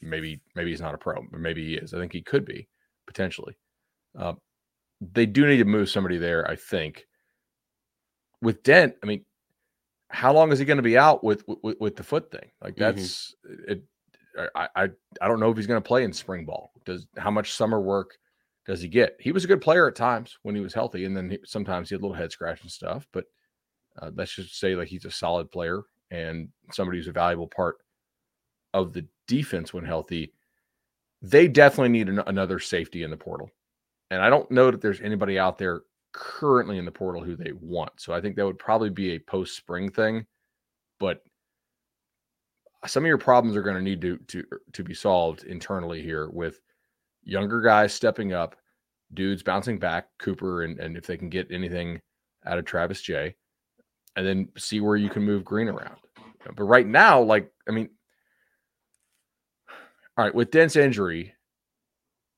Speaker 2: Maybe maybe he's not a pro, but maybe he is. I think he could be potentially. Uh, they do need to move somebody there, I think. With Dent, I mean, how long is he going to be out with, with, with the foot thing? Like mm-hmm. that's mm-hmm. it. I, I I don't know if he's going to play in spring ball. Does how much summer work does he get? He was a good player at times when he was healthy, and then he, sometimes he had a little head scratch and stuff. But uh, let's just say like he's a solid player and somebody who's a valuable part of the defense when healthy, they definitely need an, another safety in the portal. And I don't know that there's anybody out there currently in the portal who they want. So I think that would probably be a post spring thing. But some of your problems are going to need to to er, to be solved internally here with younger guys stepping up, dudes bouncing back, Cooper, and and if they can get anything out of Travis Jay, and then see where you can move Green around. But right now, like, I mean, all right, with Dent's injury,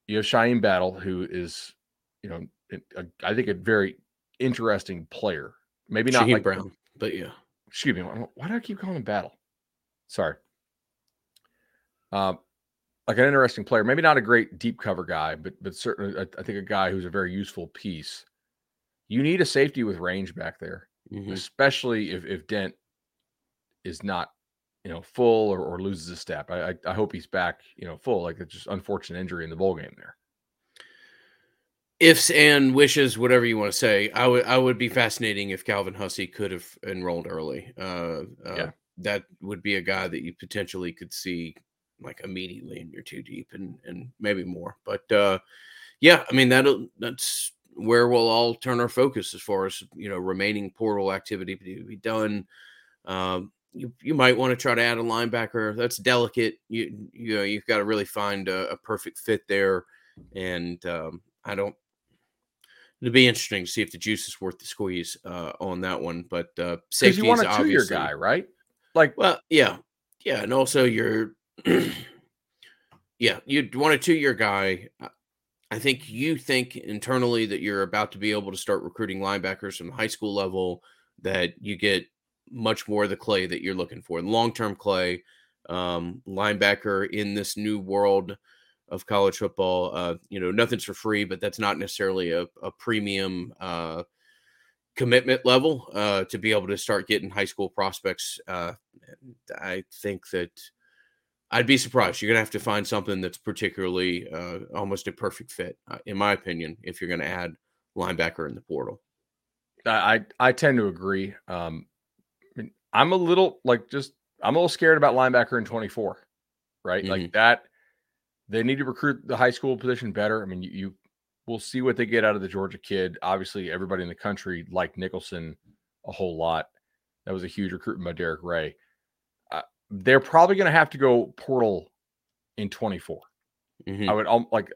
Speaker 2: you have Shyheim Battle, who is, you know, a, I think a very interesting player. Maybe not
Speaker 1: Shyheim like Brown, but yeah.
Speaker 2: Excuse me. Why do I keep calling him Battle? Sorry. Um, like an interesting player. Maybe not a great deep cover guy, but but certainly I, I think a guy who's a very useful piece. You need a safety with range back there mm-hmm. especially if if Dent is not you know full or, or loses a step. I, I, I hope he's back you know full. Like it's just unfortunate injury in the bowl game there.
Speaker 1: Ifs and wishes, whatever you want to say, I would I would be fascinating if Calvin Hussey could have enrolled early. Uh, uh, yeah, that would be a guy that you potentially could see like immediately in your two deep and and maybe more. But uh, yeah, I mean that that's where we'll all turn our focus as far as you know remaining portal activity to be done. Um, you you might want to try to add a linebacker. That's delicate. You you know you've got to really find a, a perfect fit there, and um, I don't. It'd be interesting to see if the juice is worth the squeeze uh, on that one. But uh, safety you want a two-year
Speaker 2: guy, right? Like,
Speaker 1: well, yeah, yeah, and also you're, yeah, you want a two-year guy. I think you think internally that you're about to be able to start recruiting linebackers from the high school level, that you get much more of the clay that you're looking for. Long term clay, um, linebacker in this new world of college football. Uh, you know, nothing's for free, but that's not necessarily a, a premium, uh, commitment level uh, to be able to start getting high school prospects. Uh, I think that I'd be surprised. You're going to have to find something that's particularly uh, almost a perfect fit, uh, in my opinion, if you're going to add linebacker in the portal.
Speaker 2: I I tend to agree. Um, I mean, I'm a little like just I'm a little scared about linebacker in 24, right? Mm-hmm. Like that. They need to recruit the high school position better. I mean, you, you we'll see what they get out of the Georgia kid. Obviously, everybody in the country liked Nicholson a whole lot. That was a huge recruitment by Derek Ray. Uh, they're probably going to have to go portal in 24. Mm-hmm. I would um, like,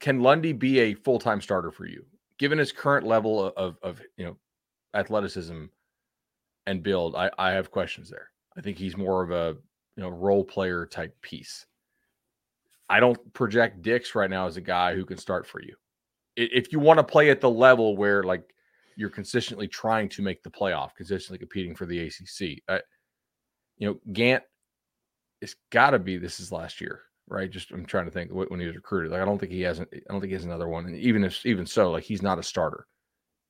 Speaker 2: can Lundy be a full time starter for you, given his current level of, of you know athleticism and build? I, I have questions there. I think he's more of a you know role player type piece. I don't project Dix right now as a guy who can start for you. If you want to play at the level where like you're consistently trying to make the playoff, consistently competing for the ACC, uh, you know Gant, it's got to be this is last year, right? Just I'm trying to think when he was recruited. Like I don't think he hasn't. I don't think he has another one. And even if even so, like he's not a starter,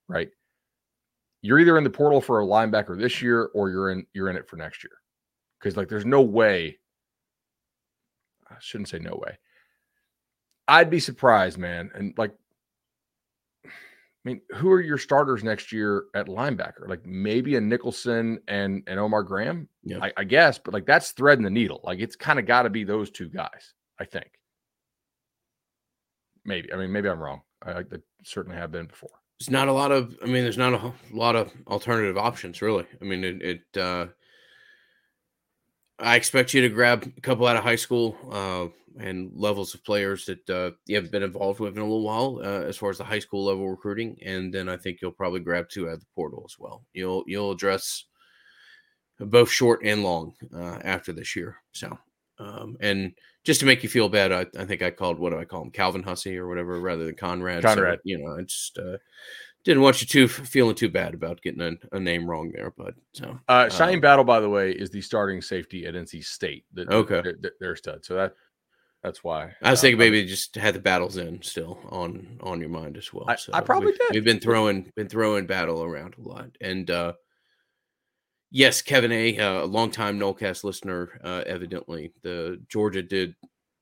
Speaker 2: right? You're either in the portal for a linebacker this year or you're in you're in it for next year, because like there's no way I shouldn't say no way. I'd be surprised, man. And like, I mean, who are your starters next year at linebacker? Like maybe a Nicholson and and Omar Graham, yeah. I, I guess, but like that's threading the needle. Like it's kind of got to be those two guys. I think. Maybe. I mean, maybe I'm wrong. I, I certainly have been before.
Speaker 1: There's not a lot of. I mean, there's not a lot of alternative options, really. I mean, it. it uh, I expect you to grab a couple out of high school uh, and levels of players that uh, you haven't been involved with in a little while, uh, as far as the high school level recruiting, and then I think you'll probably grab two out of the portal as well. You'll you'll address both short and long uh, after this year. So, um, and just to make you feel bad, I, I, think I called what do I call him, Calvin Hussey or whatever, rather than Conrad.
Speaker 2: Conrad,
Speaker 1: so, you know, I just uh, didn't want you too feeling too bad about getting a, a name wrong there, but so
Speaker 2: uh, Shyheim um, Battle, by the way, is the starting safety at NC State. The,
Speaker 1: okay,
Speaker 2: they're, they're stud. So that that's why
Speaker 1: I was uh, thinking maybe just had the battles in still on on your mind as well.
Speaker 2: I,
Speaker 1: so
Speaker 2: I probably
Speaker 1: we've,
Speaker 2: did.
Speaker 1: We've been throwing been throwing battle around a lot, and uh yes, Kevin A, a uh, a longtime Nolecast listener, uh, evidently the Georgia did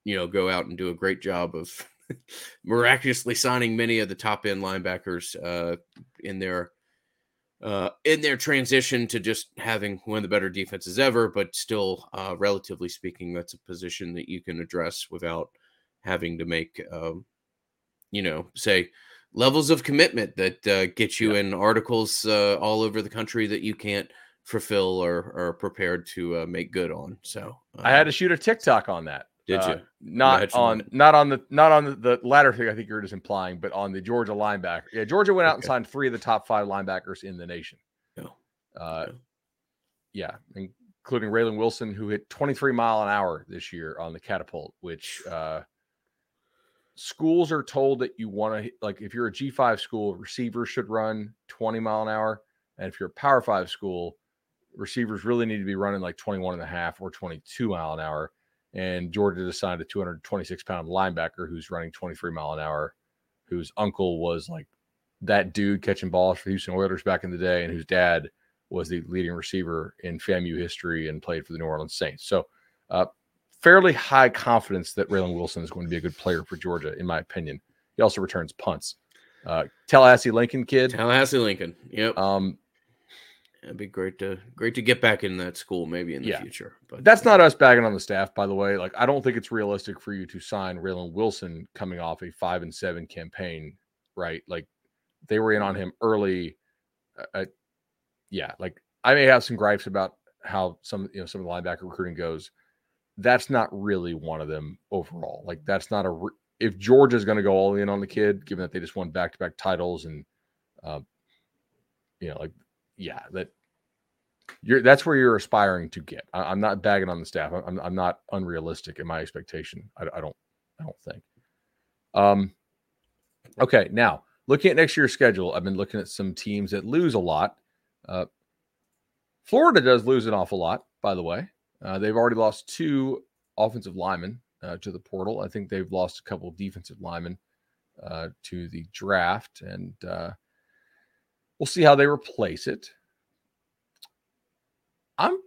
Speaker 1: you know go out and do a great job of miraculously signing many of the top end linebackers uh, in their uh, in their transition to just having one of the better defenses ever, but still, uh, relatively speaking, that's a position that you can address without having to make, um, you know, say levels of commitment that uh, get you yeah. in articles uh, all over the country that you can't fulfill or are prepared to uh, make good on. So
Speaker 2: I had to um shoot a TikTok on that.
Speaker 1: Did uh, you?
Speaker 2: Not on not on the not on the, the latter thing I think you're just implying, but on the Georgia linebacker. Yeah, Georgia went out okay. and signed three of the top five linebackers in the nation.
Speaker 1: No.
Speaker 2: Uh, yeah, including Raylen Wilson, who hit 23 mile an hour this year on the catapult, which uh, schools are told that you want to like if you're a G5 school, receivers should run 20 mile an hour, and if you're a Power Five school, receivers really need to be running like 21 and a half or 22 mile an hour and Georgia just signed a 226 pound linebacker who's running 23 mile an hour, whose uncle was like that dude catching balls for Houston Oilers back in the day, and whose dad was the leading receiver in FAMU history and played for the New Orleans Saints. So, uh, fairly high confidence that Raylen Wilson is going to be a good player for Georgia, in my opinion. He also returns punts. Uh, Tallahassee Lincoln kid.
Speaker 1: Tallahassee Lincoln. Yep.
Speaker 2: Um,
Speaker 1: It'd be great to great to get back in that school maybe in the yeah. future.
Speaker 2: But that's not us bagging on the staff, by the way. Like I don't think it's realistic for you to sign Raylen Wilson coming off a five and seven campaign, right? Like they were in on him early. Uh, uh, yeah, like I may have some gripes about how some you know some of the linebacker recruiting goes. That's not really one of them overall. Like that's not a re- if Georgia's going to go all in on the kid, given that they just won back to back titles and, uh, you know, like yeah, that you're that's where you're aspiring to get. I, am not bagging on the staff. I'm, I'm not unrealistic in my expectation. I, I don't I don't think. Um. Okay, now looking at next year's schedule, I've been looking at some teams that lose a lot. Uh, Florida does lose an awful lot, by the way. Uh, they've already lost two offensive linemen uh, to the portal. I think they've lost a couple of defensive linemen uh, to the draft, and uh, We'll see how they replace it. I'm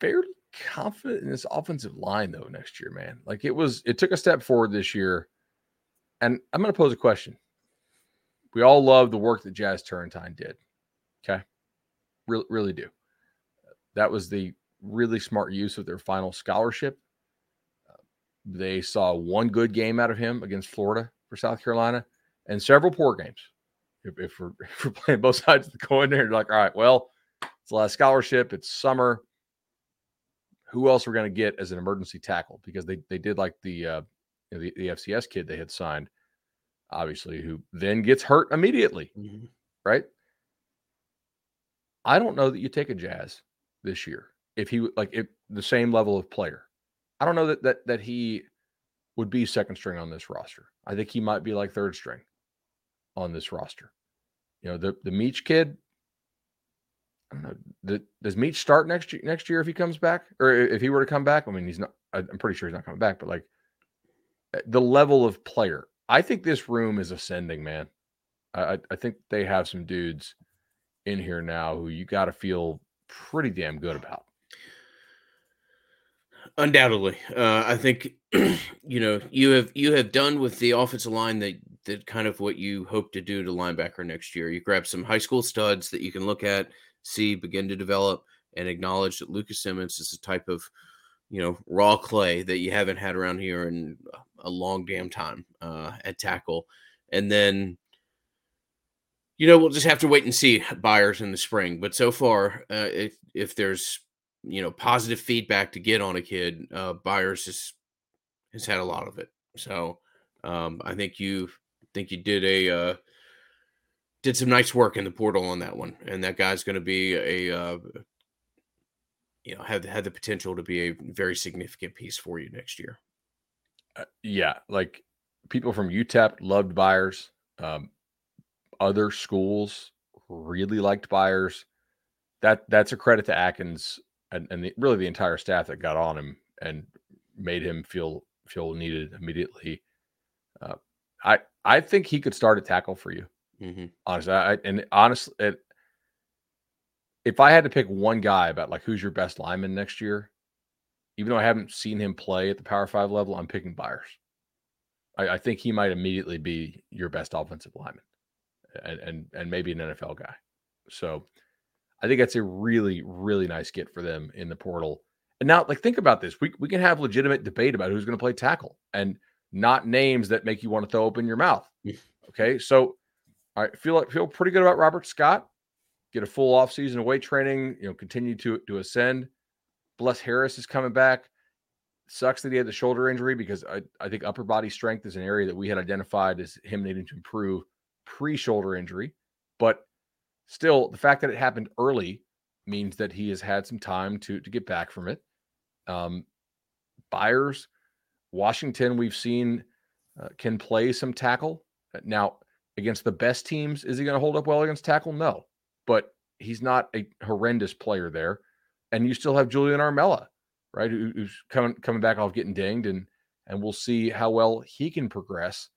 Speaker 2: fairly confident in this offensive line though next year, man. Like it was, it took a step forward this year. And I'm going to pose a question. We all love the work that Jazz Turnetine did. Okay. Really, really do. That was the really smart use of their final scholarship. they saw one good game out of him against Florida for South Carolina and several poor games. If, if, we're, if we're playing both sides of the coin there, you're like, all right, well, it's the last scholarship, it's summer. Who else we're going to get as an emergency tackle? Because they, they did like the, uh, the, the FCS kid they had signed, obviously, who then gets hurt immediately, mm-hmm. right? I don't know that you take a Jazz this year if he like if the same level of player. I don't know that that that he would be second string on this roster. I think he might be like third string on this roster. You know, the the Meach kid. I don't know. The, does Meach start next year? Next year if he comes back, or if he were to come back? I mean, he's not. I'm pretty sure he's not coming back. But like eh, the level of player, I think this room is ascending, man. I I think they have some dudes in here now who you got to feel pretty damn good about.
Speaker 1: Undoubtedly, uh, I think you know you have you have done with the offensive line that that kind of what you hope to do to linebacker next year. You grab some high school studs that you can look at, see, begin to develop, and acknowledge that Lucas Simmons is a type of you know raw clay that you haven't had around here in a long damn time uh, at tackle, and then you know we'll just have to wait and see Byers in the spring. But so far, uh, if if there's you know positive feedback to get on a kid, uh, Byers has has had a lot of it. So um, I think you think you did a uh, did some nice work in the portal on that one, and that guy's going to be a uh, you know have had the potential to be a very significant piece for you next year.
Speaker 2: Uh, yeah, like people from UTEP loved Byers. Um, other schools really liked Byers. That that's a credit to Atkins and, and the, really the entire staff that got on him and made him feel feel needed immediately. Uh, I I think he could start a tackle for you. Mm-hmm. Honestly, I, and honestly, it, if I had to pick one guy about like who's your best lineman next year, even though I haven't seen him play at the Power Five level, I'm picking Byers. I, I think he might immediately be your best offensive lineman, and and and maybe an NFL guy. So I think that's a really, really nice get for them in the portal. And now, like, think about this. We, we can have legitimate debate about who's going to play tackle and not names that make you want to throw open your mouth. Okay. So I feel like feel pretty good about Robert Scott. Get a full offseason of weight training, you know, continue to to ascend. Bless Harris is coming back. Sucks that he had the shoulder injury because I, I think upper body strength is an area that we had identified as him needing to improve pre-shoulder injury. But still, the fact that it happened early means that he has had some time to to get back from it. Um, Byers, Washington, we've seen uh, can play some tackle. Uh, now, against the best teams, is he going to hold up well against tackle? No, but he's not a horrendous player there. And you still have Julian Armella, right, who, who's coming coming back off getting dinged, and and we'll see how well he can progress.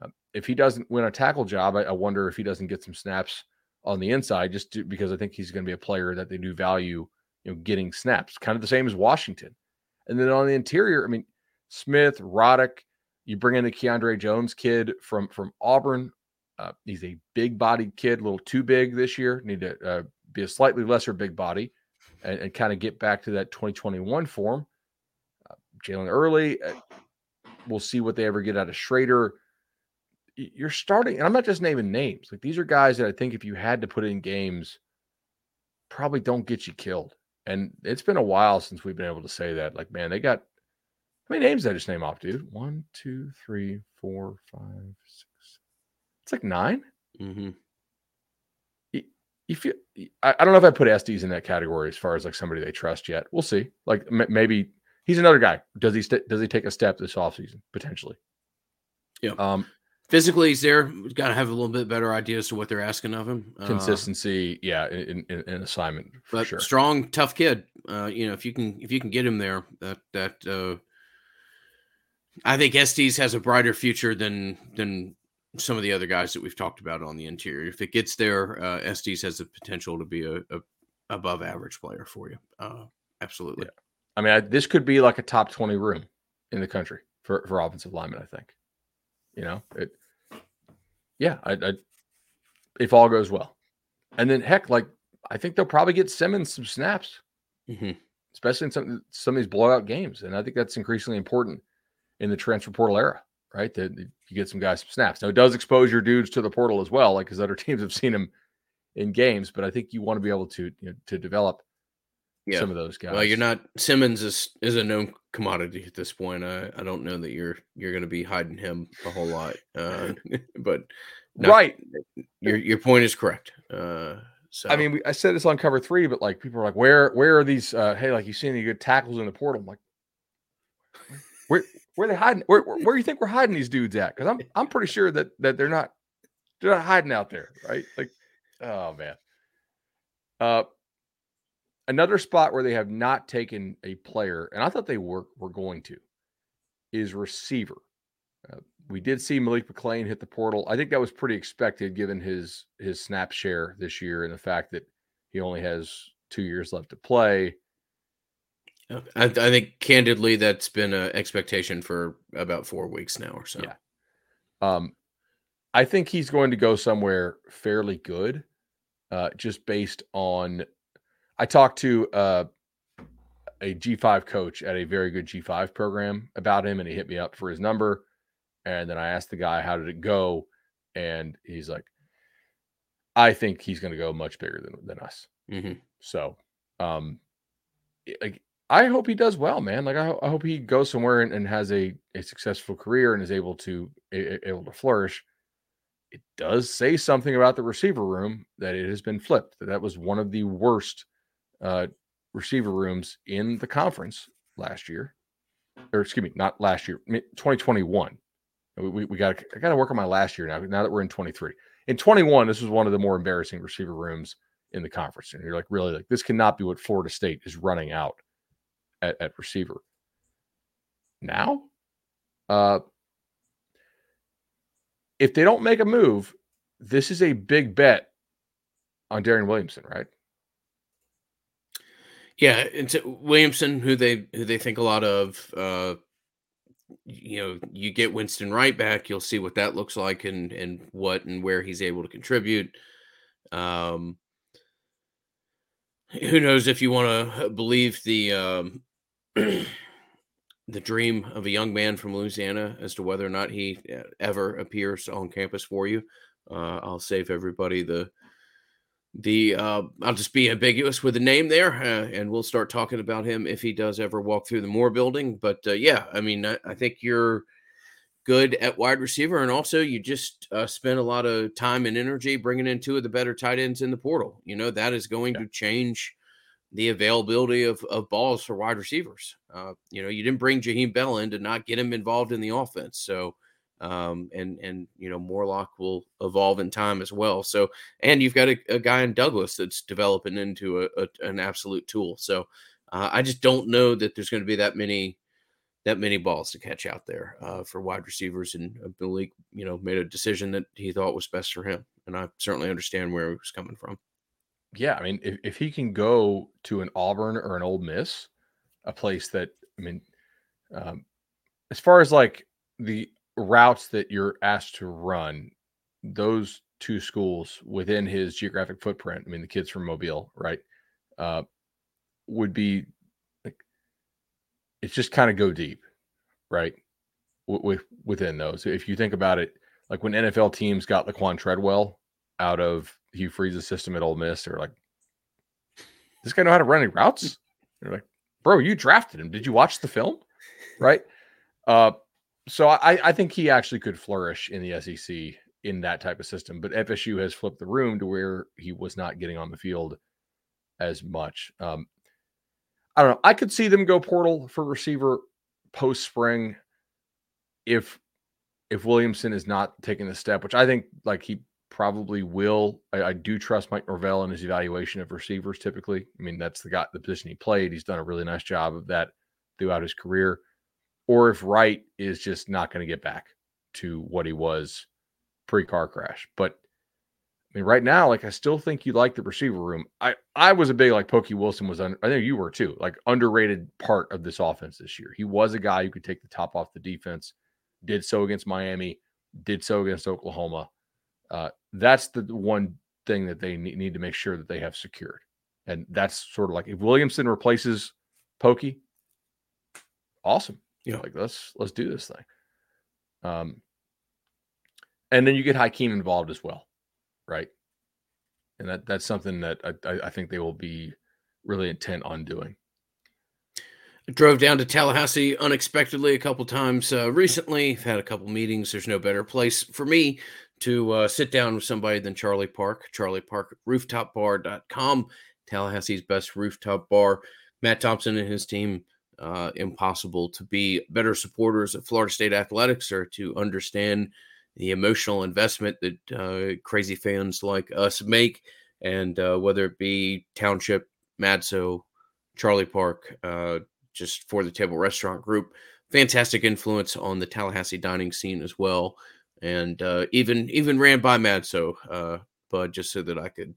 Speaker 2: Uh, if he doesn't win a tackle job, I, I wonder if he doesn't get some snaps on the inside, just to, because I think he's going to be a player that they do value, you know, getting snaps, kind of the same as Washington. And then on the interior, I mean, Smith, Roddick, you bring in the Keiondre Jones kid from from Auburn. Uh, he's a big bodied kid, a little too big this year. Need to uh, be a slightly lesser big body and, and kind of get back to that 2021 form. Uh, Jalen Early, uh, we'll see what they ever get out of Schrader you're starting, and I'm not just naming names. Like these are guys that I think if you had to put in games, probably don't get you killed. And it's been a while since we've been able to say that. Like, man, they got how many names did I just name off, dude? One, two, three, four, five, six. It's like 9
Speaker 1: mm-hmm.
Speaker 2: you, you, feel I, I, don't know if I put Estes in that category as far as like somebody they trust yet. We'll see. Like m- maybe he's another guy. Does he st- does he take a step this offseason potentially?
Speaker 1: Yeah. Um, physically he's there. Got to have a little bit better idea as to what they're asking of him.
Speaker 2: Uh, Consistency, uh, yeah, in, in, in, assignment for
Speaker 1: but
Speaker 2: sure.
Speaker 1: Strong, tough kid. Uh, you know, if you can if you can get him there, that that uh, I think Estes has a brighter future than than some of the other guys that we've talked about on the interior. If it gets there, uh, Estes has the potential to be a, a above average player for you. Uh, absolutely. Yeah.
Speaker 2: I mean, I, this could be like a top 20 room in the country for, for offensive linemen, I think. You know, it, yeah, I, I, if all goes well. And then, heck, like, I think they'll probably get Simmons some snaps, mm-hmm. especially in some, some of these blowout games. And I think that's increasingly important in the transfer portal era, right? That you get some guys some snaps. Now, it does expose your dudes to the portal as well, like, because other teams have seen him in games, but I think you want to be able to, you know, to develop yeah. some of those guys.
Speaker 1: Well, you're not Simmons is is a known commodity at this point. I, I don't know that you're you're going to be hiding him a whole lot. Uh, but
Speaker 2: no, right,
Speaker 1: your your point is correct. Uh, so
Speaker 2: I mean, we, I said this on cover three, but like people are like, where where are these? Uh, hey, like you see any good tackles in the portal? I'm like, where where are they hiding? Where, where, where do you think we're hiding these dudes at? Because I'm I'm pretty sure that that they're not they're not hiding out there, right? Like, oh man. Uh, another spot where they have not taken a player, and I thought they were were going to, is receiver. Uh, we did see Malik McClain hit the portal. I think that was pretty expected given his his snap share this year and the fact that he only has two years left to play.
Speaker 1: I, I think candidly that's been an expectation for about four weeks now or so.
Speaker 2: Yeah. Um, I think he's going to go somewhere fairly good, uh, just based on I talked to uh, a G5 coach at a very good G5 program about him, and he hit me up for his number. And then I asked the guy, "How did it go?" And he's like, "I think he's going to go much bigger than than us." Mm-hmm. So, um, like, I hope he does well, man. Like, I, I hope he goes somewhere and, and, has a a successful career and is able to a, able to flourish. It does say something about the receiver room that it has been flipped. That was one of the worst uh, receiver rooms in the conference last year, or excuse me, not last year, 2021. We, we, we got I got to work on my last year now. Now that we're in 23, in 21, this was one of the more embarrassing receiver rooms in the conference. And you're like, really, like this cannot be what Florida State is running out at, at receiver. Now, uh, if they don't make a move, this is a big bet on Darion Williamson, right?
Speaker 1: Yeah, it's Williamson, who they who they think a lot of. Uh, you know, you get Winston right back, you'll see what that looks like and and what and where he's able to contribute. Um, who knows if you want to believe the um, the dream of a young man from Louisiana as to whether or not he uh, ever appears on campus for you. Uh, I'll save everybody the the uh, I'll just be ambiguous with the name there, uh, and we'll start talking about him if he does ever walk through the Moore building. But uh, yeah, I mean, I, I, think you're good at wide receiver, and also you just uh, spend a lot of time and energy bringing in two of the better tight ends in the portal. You know that is going yeah. to change the availability of, of balls for wide receivers. Uh, you know, you didn't bring Jaheim Bell in to not get him involved in the offense, so um, and and you know Morlock will evolve in time as well. So and you've got a, a guy in Douglas that's developing into a, a an absolute tool. So uh, I just don't know that there's going to be that many that many balls to catch out there uh, for wide receivers. And uh, Malik, you know, made a decision that he thought was best for him, and I certainly understand where he was coming from.
Speaker 2: Yeah, I mean, if, if he can go to an Auburn or an Ole Miss, a place that I mean, um, as far as like the routes that you're asked to run, those two schools within his geographic footprint, I mean, the kids from Mobile, right, uh, would be like, it's just kind of go deep, right, with within those. If you think about it, like when NFL teams got Laquan Treadwell out of Hugh Freeze's system at Ole Miss, they're like, this guy know how to run any routes? They're like, bro, you drafted him. Did you watch the film? Right. Uh, so I, I think he actually could flourish in the SEC in that type of system. But FSU has flipped the room to where he was not getting on the field as much. Um, I don't know. I could see them go portal for receiver post spring if if Williamson is not taking the step, which I think like he probably will. I, I, do trust Mike Norvell in his evaluation of receivers. Typically, I mean that's the guy, the position he played. He's done a really nice job of that throughout his career or if Wright is just not going to get back to what he was pre car crash. But I mean, right now, like I still think you like the receiver room. I I was a big like Pokey Wilson was. Un, I think you were too. Like underrated part of this offense this year. He was a guy who could take the top off the defense. Did so against Miami. Did so against Oklahoma. Uh, that's the one thing that they need, need to make sure that they have secured. And that's sort of like if Williamson replaces Pokey, awesome. Yeah. Like let's let's do this thing. Um, and then you get Hakeem involved as well, right? And that that's something that I, I think they will be really intent on doing.
Speaker 1: I drove down to Tallahassee unexpectedly a couple times uh, recently. I've had a couple meetings. There's no better place for me to uh, sit down with somebody than Charlie Park. Charlie Park, rooftopbar.com, Tallahassee's best rooftop bar. Matt Thompson and his team uh, impossible to be better supporters of Florida State athletics or to understand the emotional investment that uh, crazy fans like us make, and uh, whether it be Township, Madso, Charlie Park, uh, just for the table restaurant group, fantastic influence on the Tallahassee dining scene as well, and uh, even even ran by Madso, uh, but just so that I could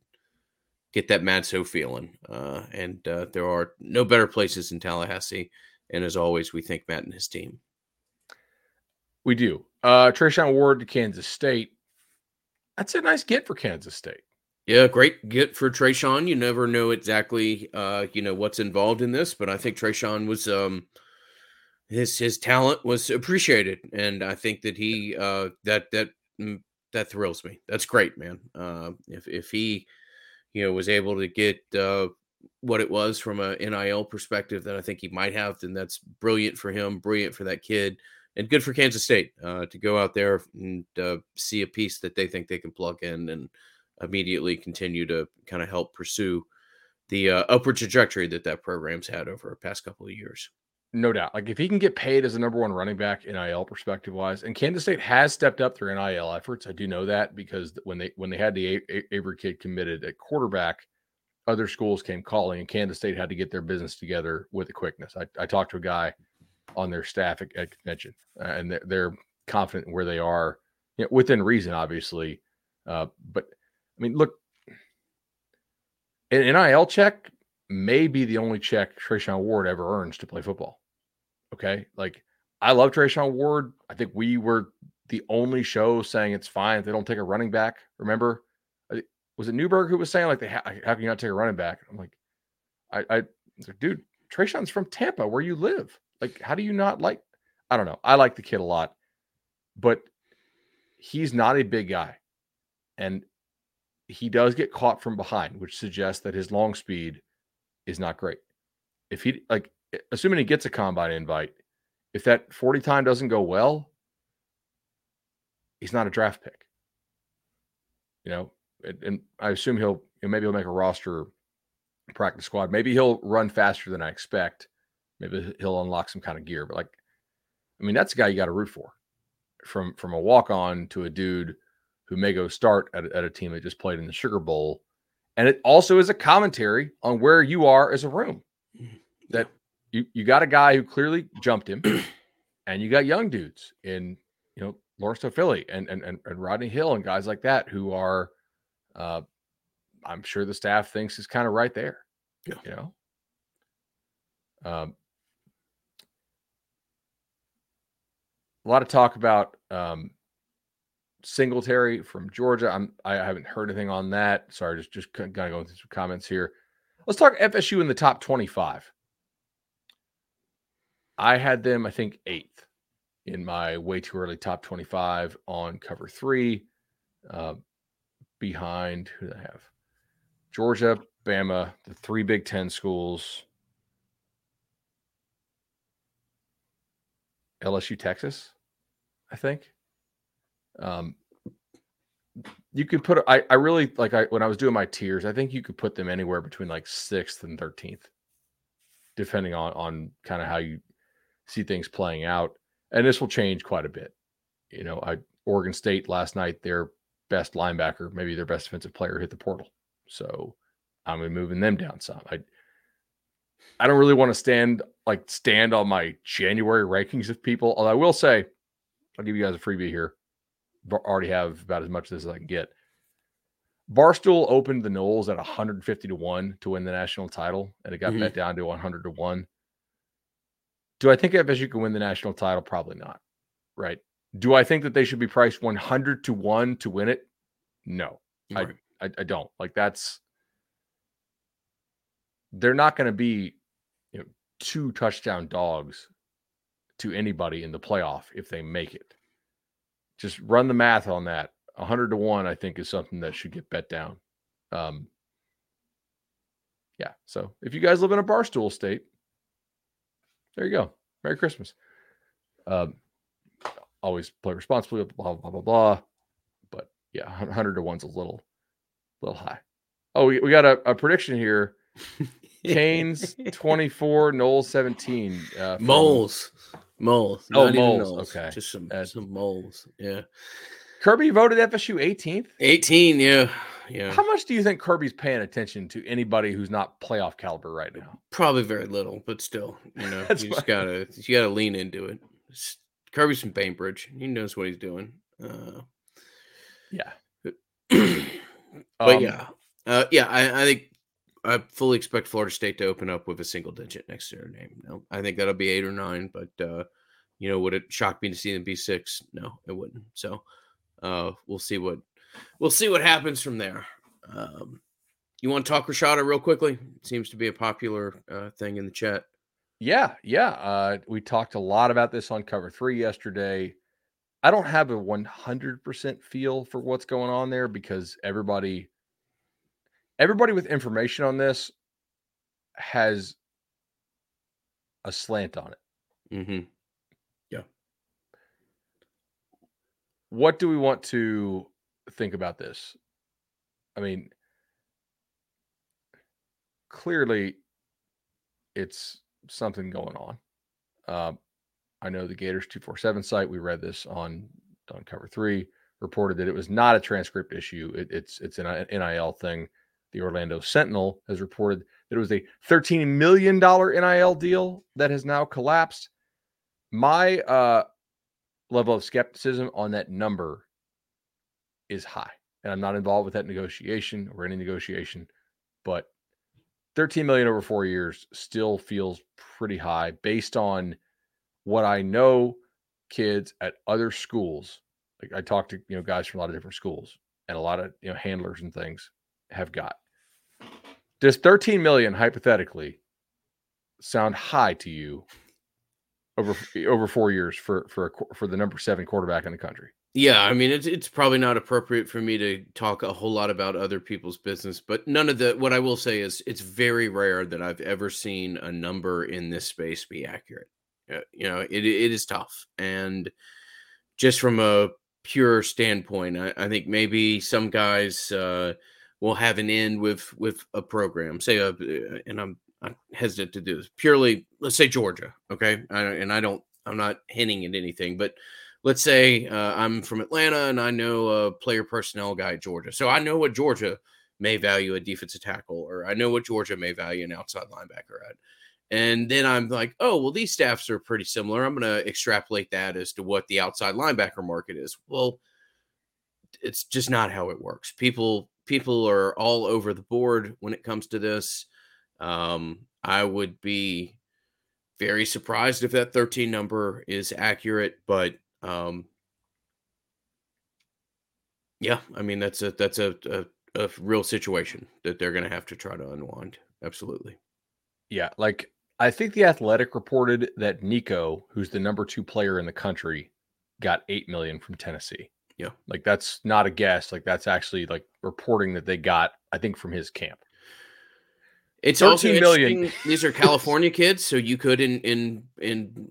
Speaker 1: get that Madso feeling. Uh, and uh, there are no better places in Tallahassee. And as always, we thank Matt and his team.
Speaker 2: We do. Uh, Treshaun Ward to Kansas State. That's a nice get for Kansas State.
Speaker 1: Yeah, great get for Treshaun. You never know exactly, uh, you know, what's involved in this, but I think Treshaun was, um, his his talent was appreciated, and I think that he, uh, that that mm, that thrills me. That's great, man. Uh, if if he you know, was able to get uh, what it was from a NIL perspective that I think he might have, then that's brilliant for him, brilliant for that kid, and good for Kansas State uh, to go out there and uh, see a piece that they think they can plug in and immediately continue to kind of help pursue the uh, upward trajectory that that program's had over the past couple of years.
Speaker 2: No doubt. Like if he can get paid as a number one running back NIL perspective wise, and Kansas State has stepped up their NIL efforts. I do know that because when they when they had the a- a- Avery kid committed at quarterback, other schools came calling, and Kansas State had to get their business together with the quickness. I, I talked to a guy on their staff at, at convention, uh, and they're, they're, confident where they are, you know, within reason, obviously. Uh, but I mean, look, an NIL check may be the only check Treshaun Ward ever earns to play football. Okay. Like I love Treshaun Ward. I think we were the only show saying it's fine if they don't take a running back. Remember, was it Newberg who was saying like, they ha- how can you not take a running back? I'm like, I, I like, dude, Treshaun's from Tampa, where you live. Like, how do you not like? I don't know. I like the kid a lot, but he's not a big guy, and he does get caught from behind, which suggests that his long speed is not great. If he like assuming he gets a combine invite, if that 40 time doesn't go well, he's not a draft pick. You know, and, and I assume he'll you know, maybe he'll make a roster practice squad. Maybe he'll run faster than I expect. Maybe he'll unlock some kind of gear. But like, I mean, that's a guy you got to root for. From from a walk on to a dude who may go start at, at a team that just played in the Sugar Bowl and it also is a commentary on where you are as a room. Mm-hmm. That you you got a guy who clearly jumped him, and you got young dudes in you know Lawrence Philly and, and and and Rodney Hill and guys like that who are, uh, I'm sure the staff thinks is kind of right there. Yeah. You know. Um, a lot of talk about um, Singletary from Georgia. I'm I haven't heard anything on that. Sorry, just just kind of going through some comments here. Let's talk FSU in the top 25. I had them, I think, eighth in my way too early top 25 on cover three. Uh, behind who do I have? Georgia, Bama, the three Big Ten schools. LSU, Texas, I think. Um, you could put I, I really like I when I was doing my tiers, I think you could put them anywhere between like sixth and thirteenth, depending on on kind of how you see things playing out. And this will change quite a bit. You know, I Oregon State last night, their best linebacker, maybe their best defensive player hit the portal. So I'm moving them down some. I I don't really want to stand like stand on my January rankings of people. Although I will say, I'll give you guys a freebie here already have about as much as I can get. Barstool opened the Noles at 150 to 1 to win the national title, and it got mm-hmm. bet down to 100 to 1. Do I think FSU can win the national title? Probably not. Right. Do I think that they should be priced 100 to 1 to win it? No, right. I, I, I don't. Like that's they're not going to be you know two touchdown dogs to anybody in the playoff if they make it. Just run the math on that. 100 to 1 I think is something that should get bet down. Um yeah, so if you guys live in a barstool state, there you go. Merry Christmas. Um always play responsibly, blah blah blah blah. But yeah, 100 to 1's a little little high. Oh, we, we got a, a prediction here Canes 24, Noles 17.
Speaker 1: Uh, from... Moles. Moles.
Speaker 2: Oh, moles. Okay.
Speaker 1: Just some, uh, some moles. Yeah.
Speaker 2: Kirby voted FSU 18th.
Speaker 1: 18, yeah. Yeah.
Speaker 2: How much do you think Kirby's paying attention to anybody who's not playoff caliber right now?
Speaker 1: Probably very little, but still, you know, you just gotta you gotta lean into it. Kirby's from Bainbridge. He knows what he's doing. Uh,
Speaker 2: yeah.
Speaker 1: but um, yeah. Uh, yeah, I, I think I fully expect Florida State to open up with a single digit next to their name. No, I think that'll be eight or nine, but uh, you know, would it shock me to see them be six? No, it wouldn't. So uh, we'll see what we'll see what happens from there. Um, you want to talk Rashada real quickly? It seems to be a popular uh, thing in the chat.
Speaker 2: Yeah, yeah. Uh, we talked a lot about this on cover three yesterday. I don't have a 100% feel for what's going on there because everybody everybody with information on this has a slant on it.
Speaker 1: Mm-hmm. Yeah.
Speaker 2: What do we want to think about this? I mean, clearly it's something going on. Uh, I know the Gators 247 site, we read this on, on cover three, reported that it was not a transcript issue. It, it's it's an NIL thing. The Orlando Sentinel has reported that it was a $13 million NIL deal that has now collapsed. My uh, level of skepticism on that number is high. And I'm not involved with that negotiation or any negotiation, but 13 million over four years still feels pretty high based on what I know kids at other schools. Like I talked to you know guys from a lot of different schools and a lot of you know handlers and things have got. Does 13 million hypothetically sound high to you over over four years for for a, for the number seven quarterback in the country?
Speaker 1: Yeah, I mean it's it's probably not appropriate for me to talk a whole lot about other people's business, but none of the what I will say is it's very rare that I've ever seen a number in this space be accurate. Uh, you know, it it is tough, and just from a pure standpoint, I, I think maybe some guys. Uh, will have an end with with a program. Say, a, uh, and I'm I'm hesitant to do this purely. Let's say Georgia, okay, I, and I don't. I'm not hinting at anything, but let's say uh, I'm from Atlanta and I know a player personnel guy at Georgia, so I know what Georgia may value a defensive tackle, or I know what Georgia may value an outside linebacker at. And then I'm like, oh, well, these staffs are pretty similar. I'm going to extrapolate that as to what the outside linebacker market is. Well, it's just not how it works. People people are all over the board when it comes to this. Um, I would be very surprised if that 13 number is accurate, but um, yeah, I mean that's a that's a, a, a real situation that they're going to have to try to unwind. Absolutely.
Speaker 2: Yeah, like I think the Athletic reported that Nico, who's the number two player in the country, got eight million from Tennessee.
Speaker 1: Yeah.
Speaker 2: Like that's not a guess. Like that's actually like reporting that they got, I think, from his camp.
Speaker 1: It's also million. These are California kids, so you could in in in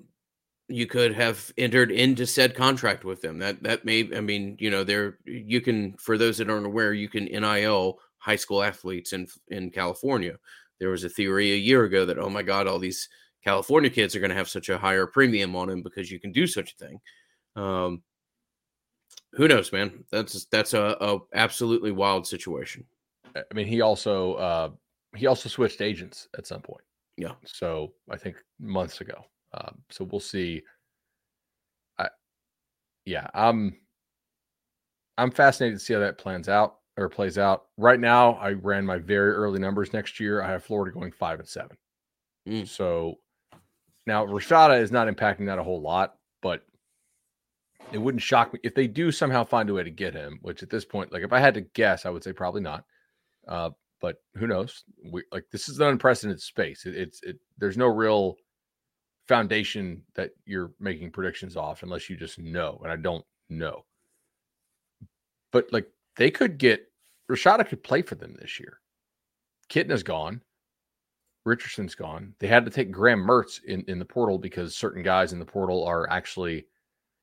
Speaker 1: you could have entered into said contract with them. That that may I mean, you know, there you can for those that aren't aware, you can NIL high school athletes in in California. There was a theory a year ago that oh my god, all these California kids are going to have such a higher premium on them because you can do such a thing. Um, who knows, man? That's that's a, a absolutely wild situation.
Speaker 2: I mean, he also uh, he also switched agents at some point.
Speaker 1: Yeah.
Speaker 2: So I think months ago. Um, so we'll see. I, yeah, I'm I'm fascinated to see how that plans out or plays out. Right now, I ran my very early numbers next year. I have Florida going five and seven.
Speaker 1: Mm.
Speaker 2: So now Rashada is not impacting that a whole lot, but it wouldn't shock me if they do somehow find a way to get him. Which at this point, like if I had to guess, I would say probably not. Uh, but who knows? We like this is an unprecedented space. It, it's it. There's no real foundation that you're making predictions off unless you just know, and I don't know. But like they could get Rashada could play for them this year. Kitna's gone. Richardson's gone. They had to take Graham Mertz in, in the portal because certain guys in the portal are actually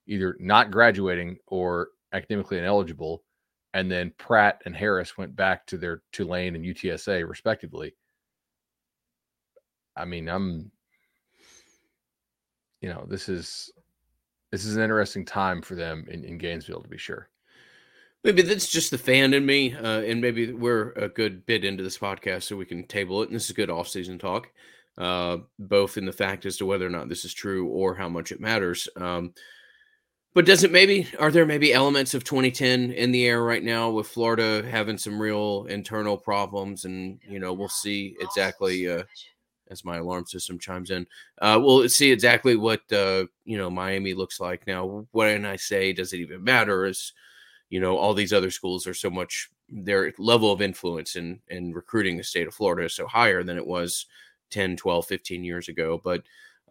Speaker 2: either not graduating or academically ineligible. And then Pratt and Harris went back to their Tulane and UTSA respectively. I mean, I'm you know, this is this is an interesting time for them in, in Gainesville to be sure.
Speaker 1: Maybe that's just the fan in me, uh, and maybe we're a good bit into this podcast, so we can table it. And this is good off-season talk, uh, both in the fact as to whether or not this is true or how much it matters. Um, but does it maybe are there maybe elements of 2010 in the air right now with Florida having some real internal problems, and you know we'll see exactly uh, as my alarm system chimes in. Uh, we'll see exactly what uh, you know Miami looks like now. When I say does it even matter is you know all these other schools are so much their level of influence in in recruiting the state of Florida is so higher than it was 10 12 15 years ago but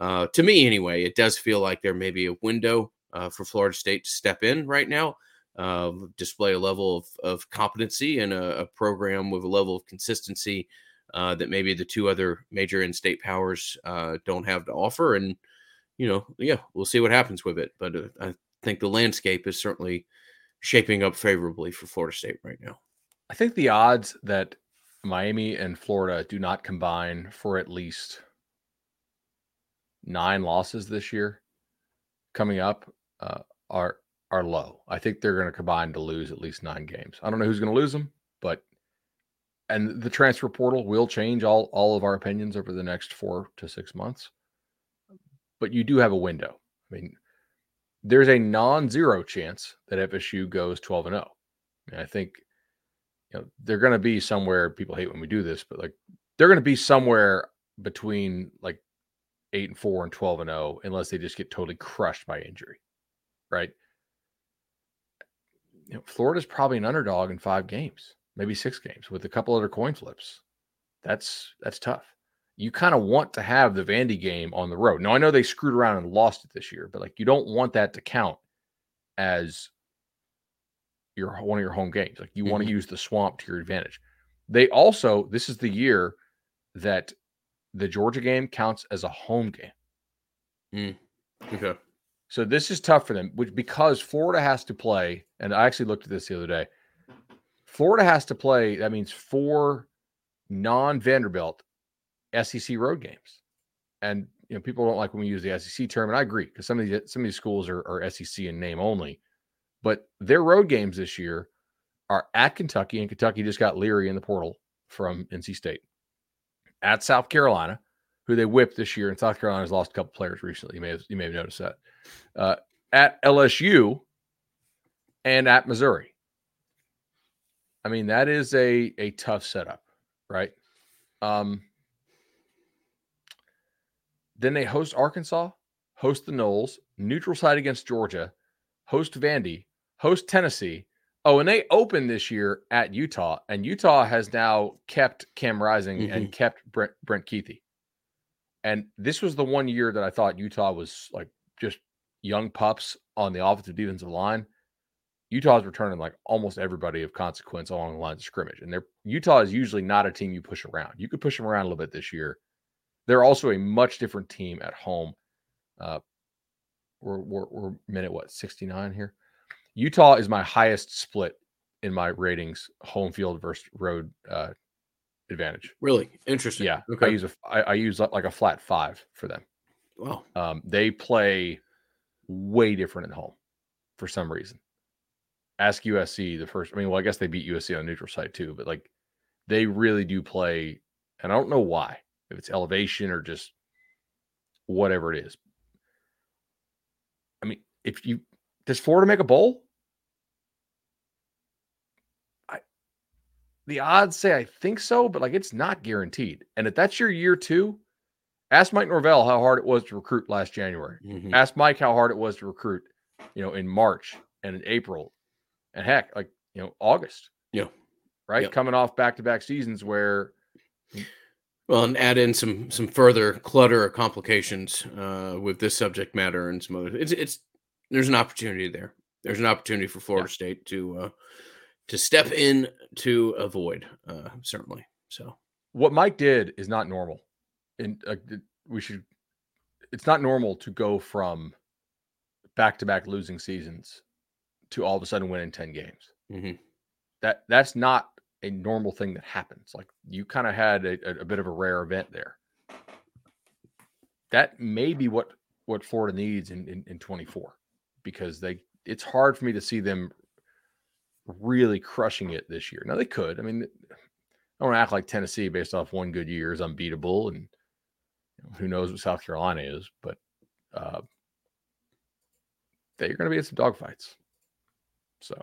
Speaker 1: uh, to me anyway it does feel like there may be a window uh, for Florida State to step in right now uh, display a level of, of competency and a, a, program with a level of consistency uh, that maybe the two other major in-state powers uh, don't have to offer and you know yeah we'll see what happens with it but uh, I think the landscape is certainly shaping up favorably for Florida State right now.
Speaker 2: I think the odds that Miami and Florida do not combine for at least nine losses this year coming up uh, are are low. I think they're going to combine to lose at least nine games. I don't know who's going to lose them, and the transfer portal will change all all of our opinions over the next four to six months. But you do have a window. I mean, there's a non-zero chance that FSU goes 12 and 0. And I think you know they're going to be somewhere. People hate when we do this, but like they're going to be somewhere between like eight and four and 12 and 0, unless they just get totally crushed by injury, right? You know, Florida's probably an underdog in five games, maybe six games, with a couple other coin flips. That's that's tough you kind of want to have the Vandy game on the road. Now I know they screwed around and lost it this year, but like you don't want that to count as your one of your home games. Like you mm-hmm. want to use the swamp to your advantage. They also this is the year that the Georgia game counts as a home game.
Speaker 1: Mm. Okay.
Speaker 2: So this is tough for them, which because Florida has to play, and I actually looked at this the other day. Florida has to play. That means four non Vanderbilt SEC road games. And you know, people don't like when we use the SEC term, and I agree because some of these some of these schools are, are SEC in name only, but their road games this year are at Kentucky, and Kentucky just got Leary in the portal from NC State. At South Carolina, who they whipped this year, and South Carolina's lost a couple players recently. You may have you may have noticed that. Uh, at LSU and at Missouri. I mean, that is a a tough setup, right? Um, then they host Arkansas, host the Noles, neutral site against Georgia, host Vandy, host Tennessee. Oh, and they open this year at Utah, and Utah has now kept Cam Rising mm-hmm. and kept Brant, Brant Kuithe. And this was the one year that I thought Utah was like just young pups on the offensive defensive line. Utah's returning like almost everybody of consequence along the lines of scrimmage. And they're Utah is usually not a team you push around. You could push them around a little bit this year. They're also a much different team at home. Uh, we're, we're, we're minute what 69 here. Utah is my highest split in my ratings, home field versus road uh, advantage.
Speaker 1: Really interesting.
Speaker 2: Yeah, okay. I use a I, I use like a flat five for them.
Speaker 1: Wow.
Speaker 2: Um, they play way different at home for some reason. Ask USC the first. I mean, well, I guess they beat USC on neutral site too, but like they really do play, and I don't know why if it's elevation or just whatever it is. I mean, if you does Florida make a bowl? I the odds say I think so, but like it's not guaranteed. And if that's your year two, ask Mike Norvell how hard it was to recruit last January.
Speaker 1: Mhm.
Speaker 2: Ask Mike how hard it was to recruit, you know, in March and in April, and heck, like you know, August.
Speaker 1: Yeah.
Speaker 2: Right.
Speaker 1: Yeah.
Speaker 2: Coming off back to back seasons where
Speaker 1: Well, and add in some some further clutter or complications uh, with this subject matter and some other. It's it's there's an opportunity there. There's an opportunity for Florida State to uh, to step in to avoid uh, certainly. So
Speaker 2: what Mike did is not normal. And uh, we should, it's not normal to go from back to back losing seasons to all of a sudden winning 10 games.
Speaker 1: mhm.
Speaker 2: That that's not a normal thing that happens. Like you kind of had a, a- bit of a rare event there. That may be what what Florida needs in, in, in 24 because they it's hard for me to see them really crushing it this year. Now they could. I mean, I don't want to act like Tennessee based off one good year is unbeatable, and who knows what South Carolina is, but uh, they're going to be in some dogfights. So,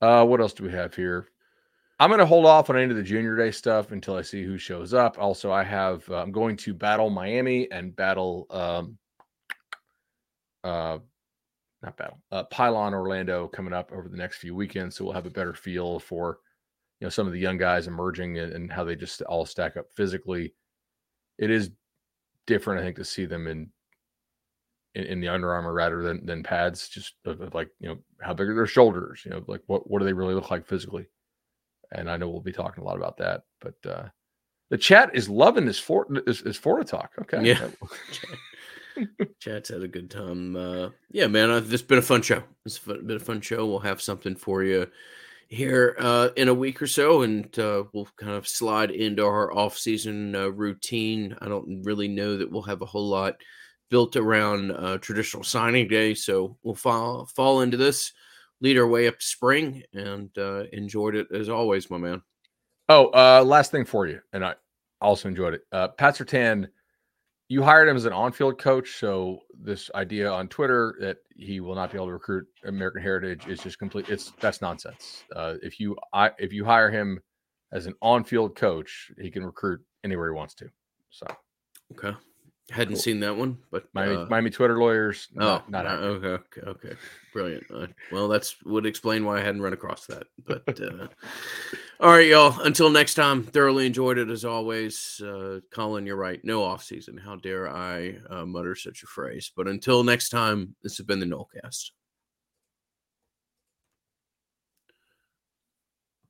Speaker 2: uh, what else do we have here? I'm going to hold off on any of the junior day stuff until I see who shows up. Also, I have uh, I'm going to battle Miami and battle um, uh, not battle uh, Pylon Orlando coming up over the next few weekends, so we'll have a better feel for you know some of the young guys emerging and, and how they just all stack up physically. It is different, I think, to see them in in, in the Under Armour rather than than pads. Just of, of like you know how big are their shoulders? You know, like what what do they really look like physically? And I know we'll be talking a lot about that, but uh the chat is loving this for this, this Florida talk. Okay,
Speaker 1: Yeah. Chat's had a good time. Uh, yeah, man, uh, this has been a fun show. It's been a fun show. We'll have something for you here uh, in a week or so, and uh, we'll kind of slide into our off-season uh, routine. I don't really know that we'll have a whole lot built around uh, traditional signing day, so we'll fall fall into this, lead our way up to spring, and uh, enjoyed it as always, my man.
Speaker 2: Oh, uh, last thing for you, and I also enjoyed it. Uh, Pat Surtain, you hired him as an on-field coach, so this idea on Twitter that he will not be able to recruit American Heritage is just complete. It's that's nonsense. Uh, if you I, if you hire him as an on-field coach, he can recruit anywhere he wants to. So
Speaker 1: Okay, hadn't
Speaker 2: Cool.
Speaker 1: seen that one, but
Speaker 2: Miami,
Speaker 1: uh,
Speaker 2: Miami Twitter lawyers,
Speaker 1: Oh,
Speaker 2: not, not
Speaker 1: uh, okay, okay, okay, brilliant. Uh, well, that's would explain why I hadn't run across that. But uh, all right, y'all. Until next time, thoroughly enjoyed it as always. Uh, Colin, you're right. No off season. How dare I uh, mutter such a phrase? But until next time, this has been the Nolecast.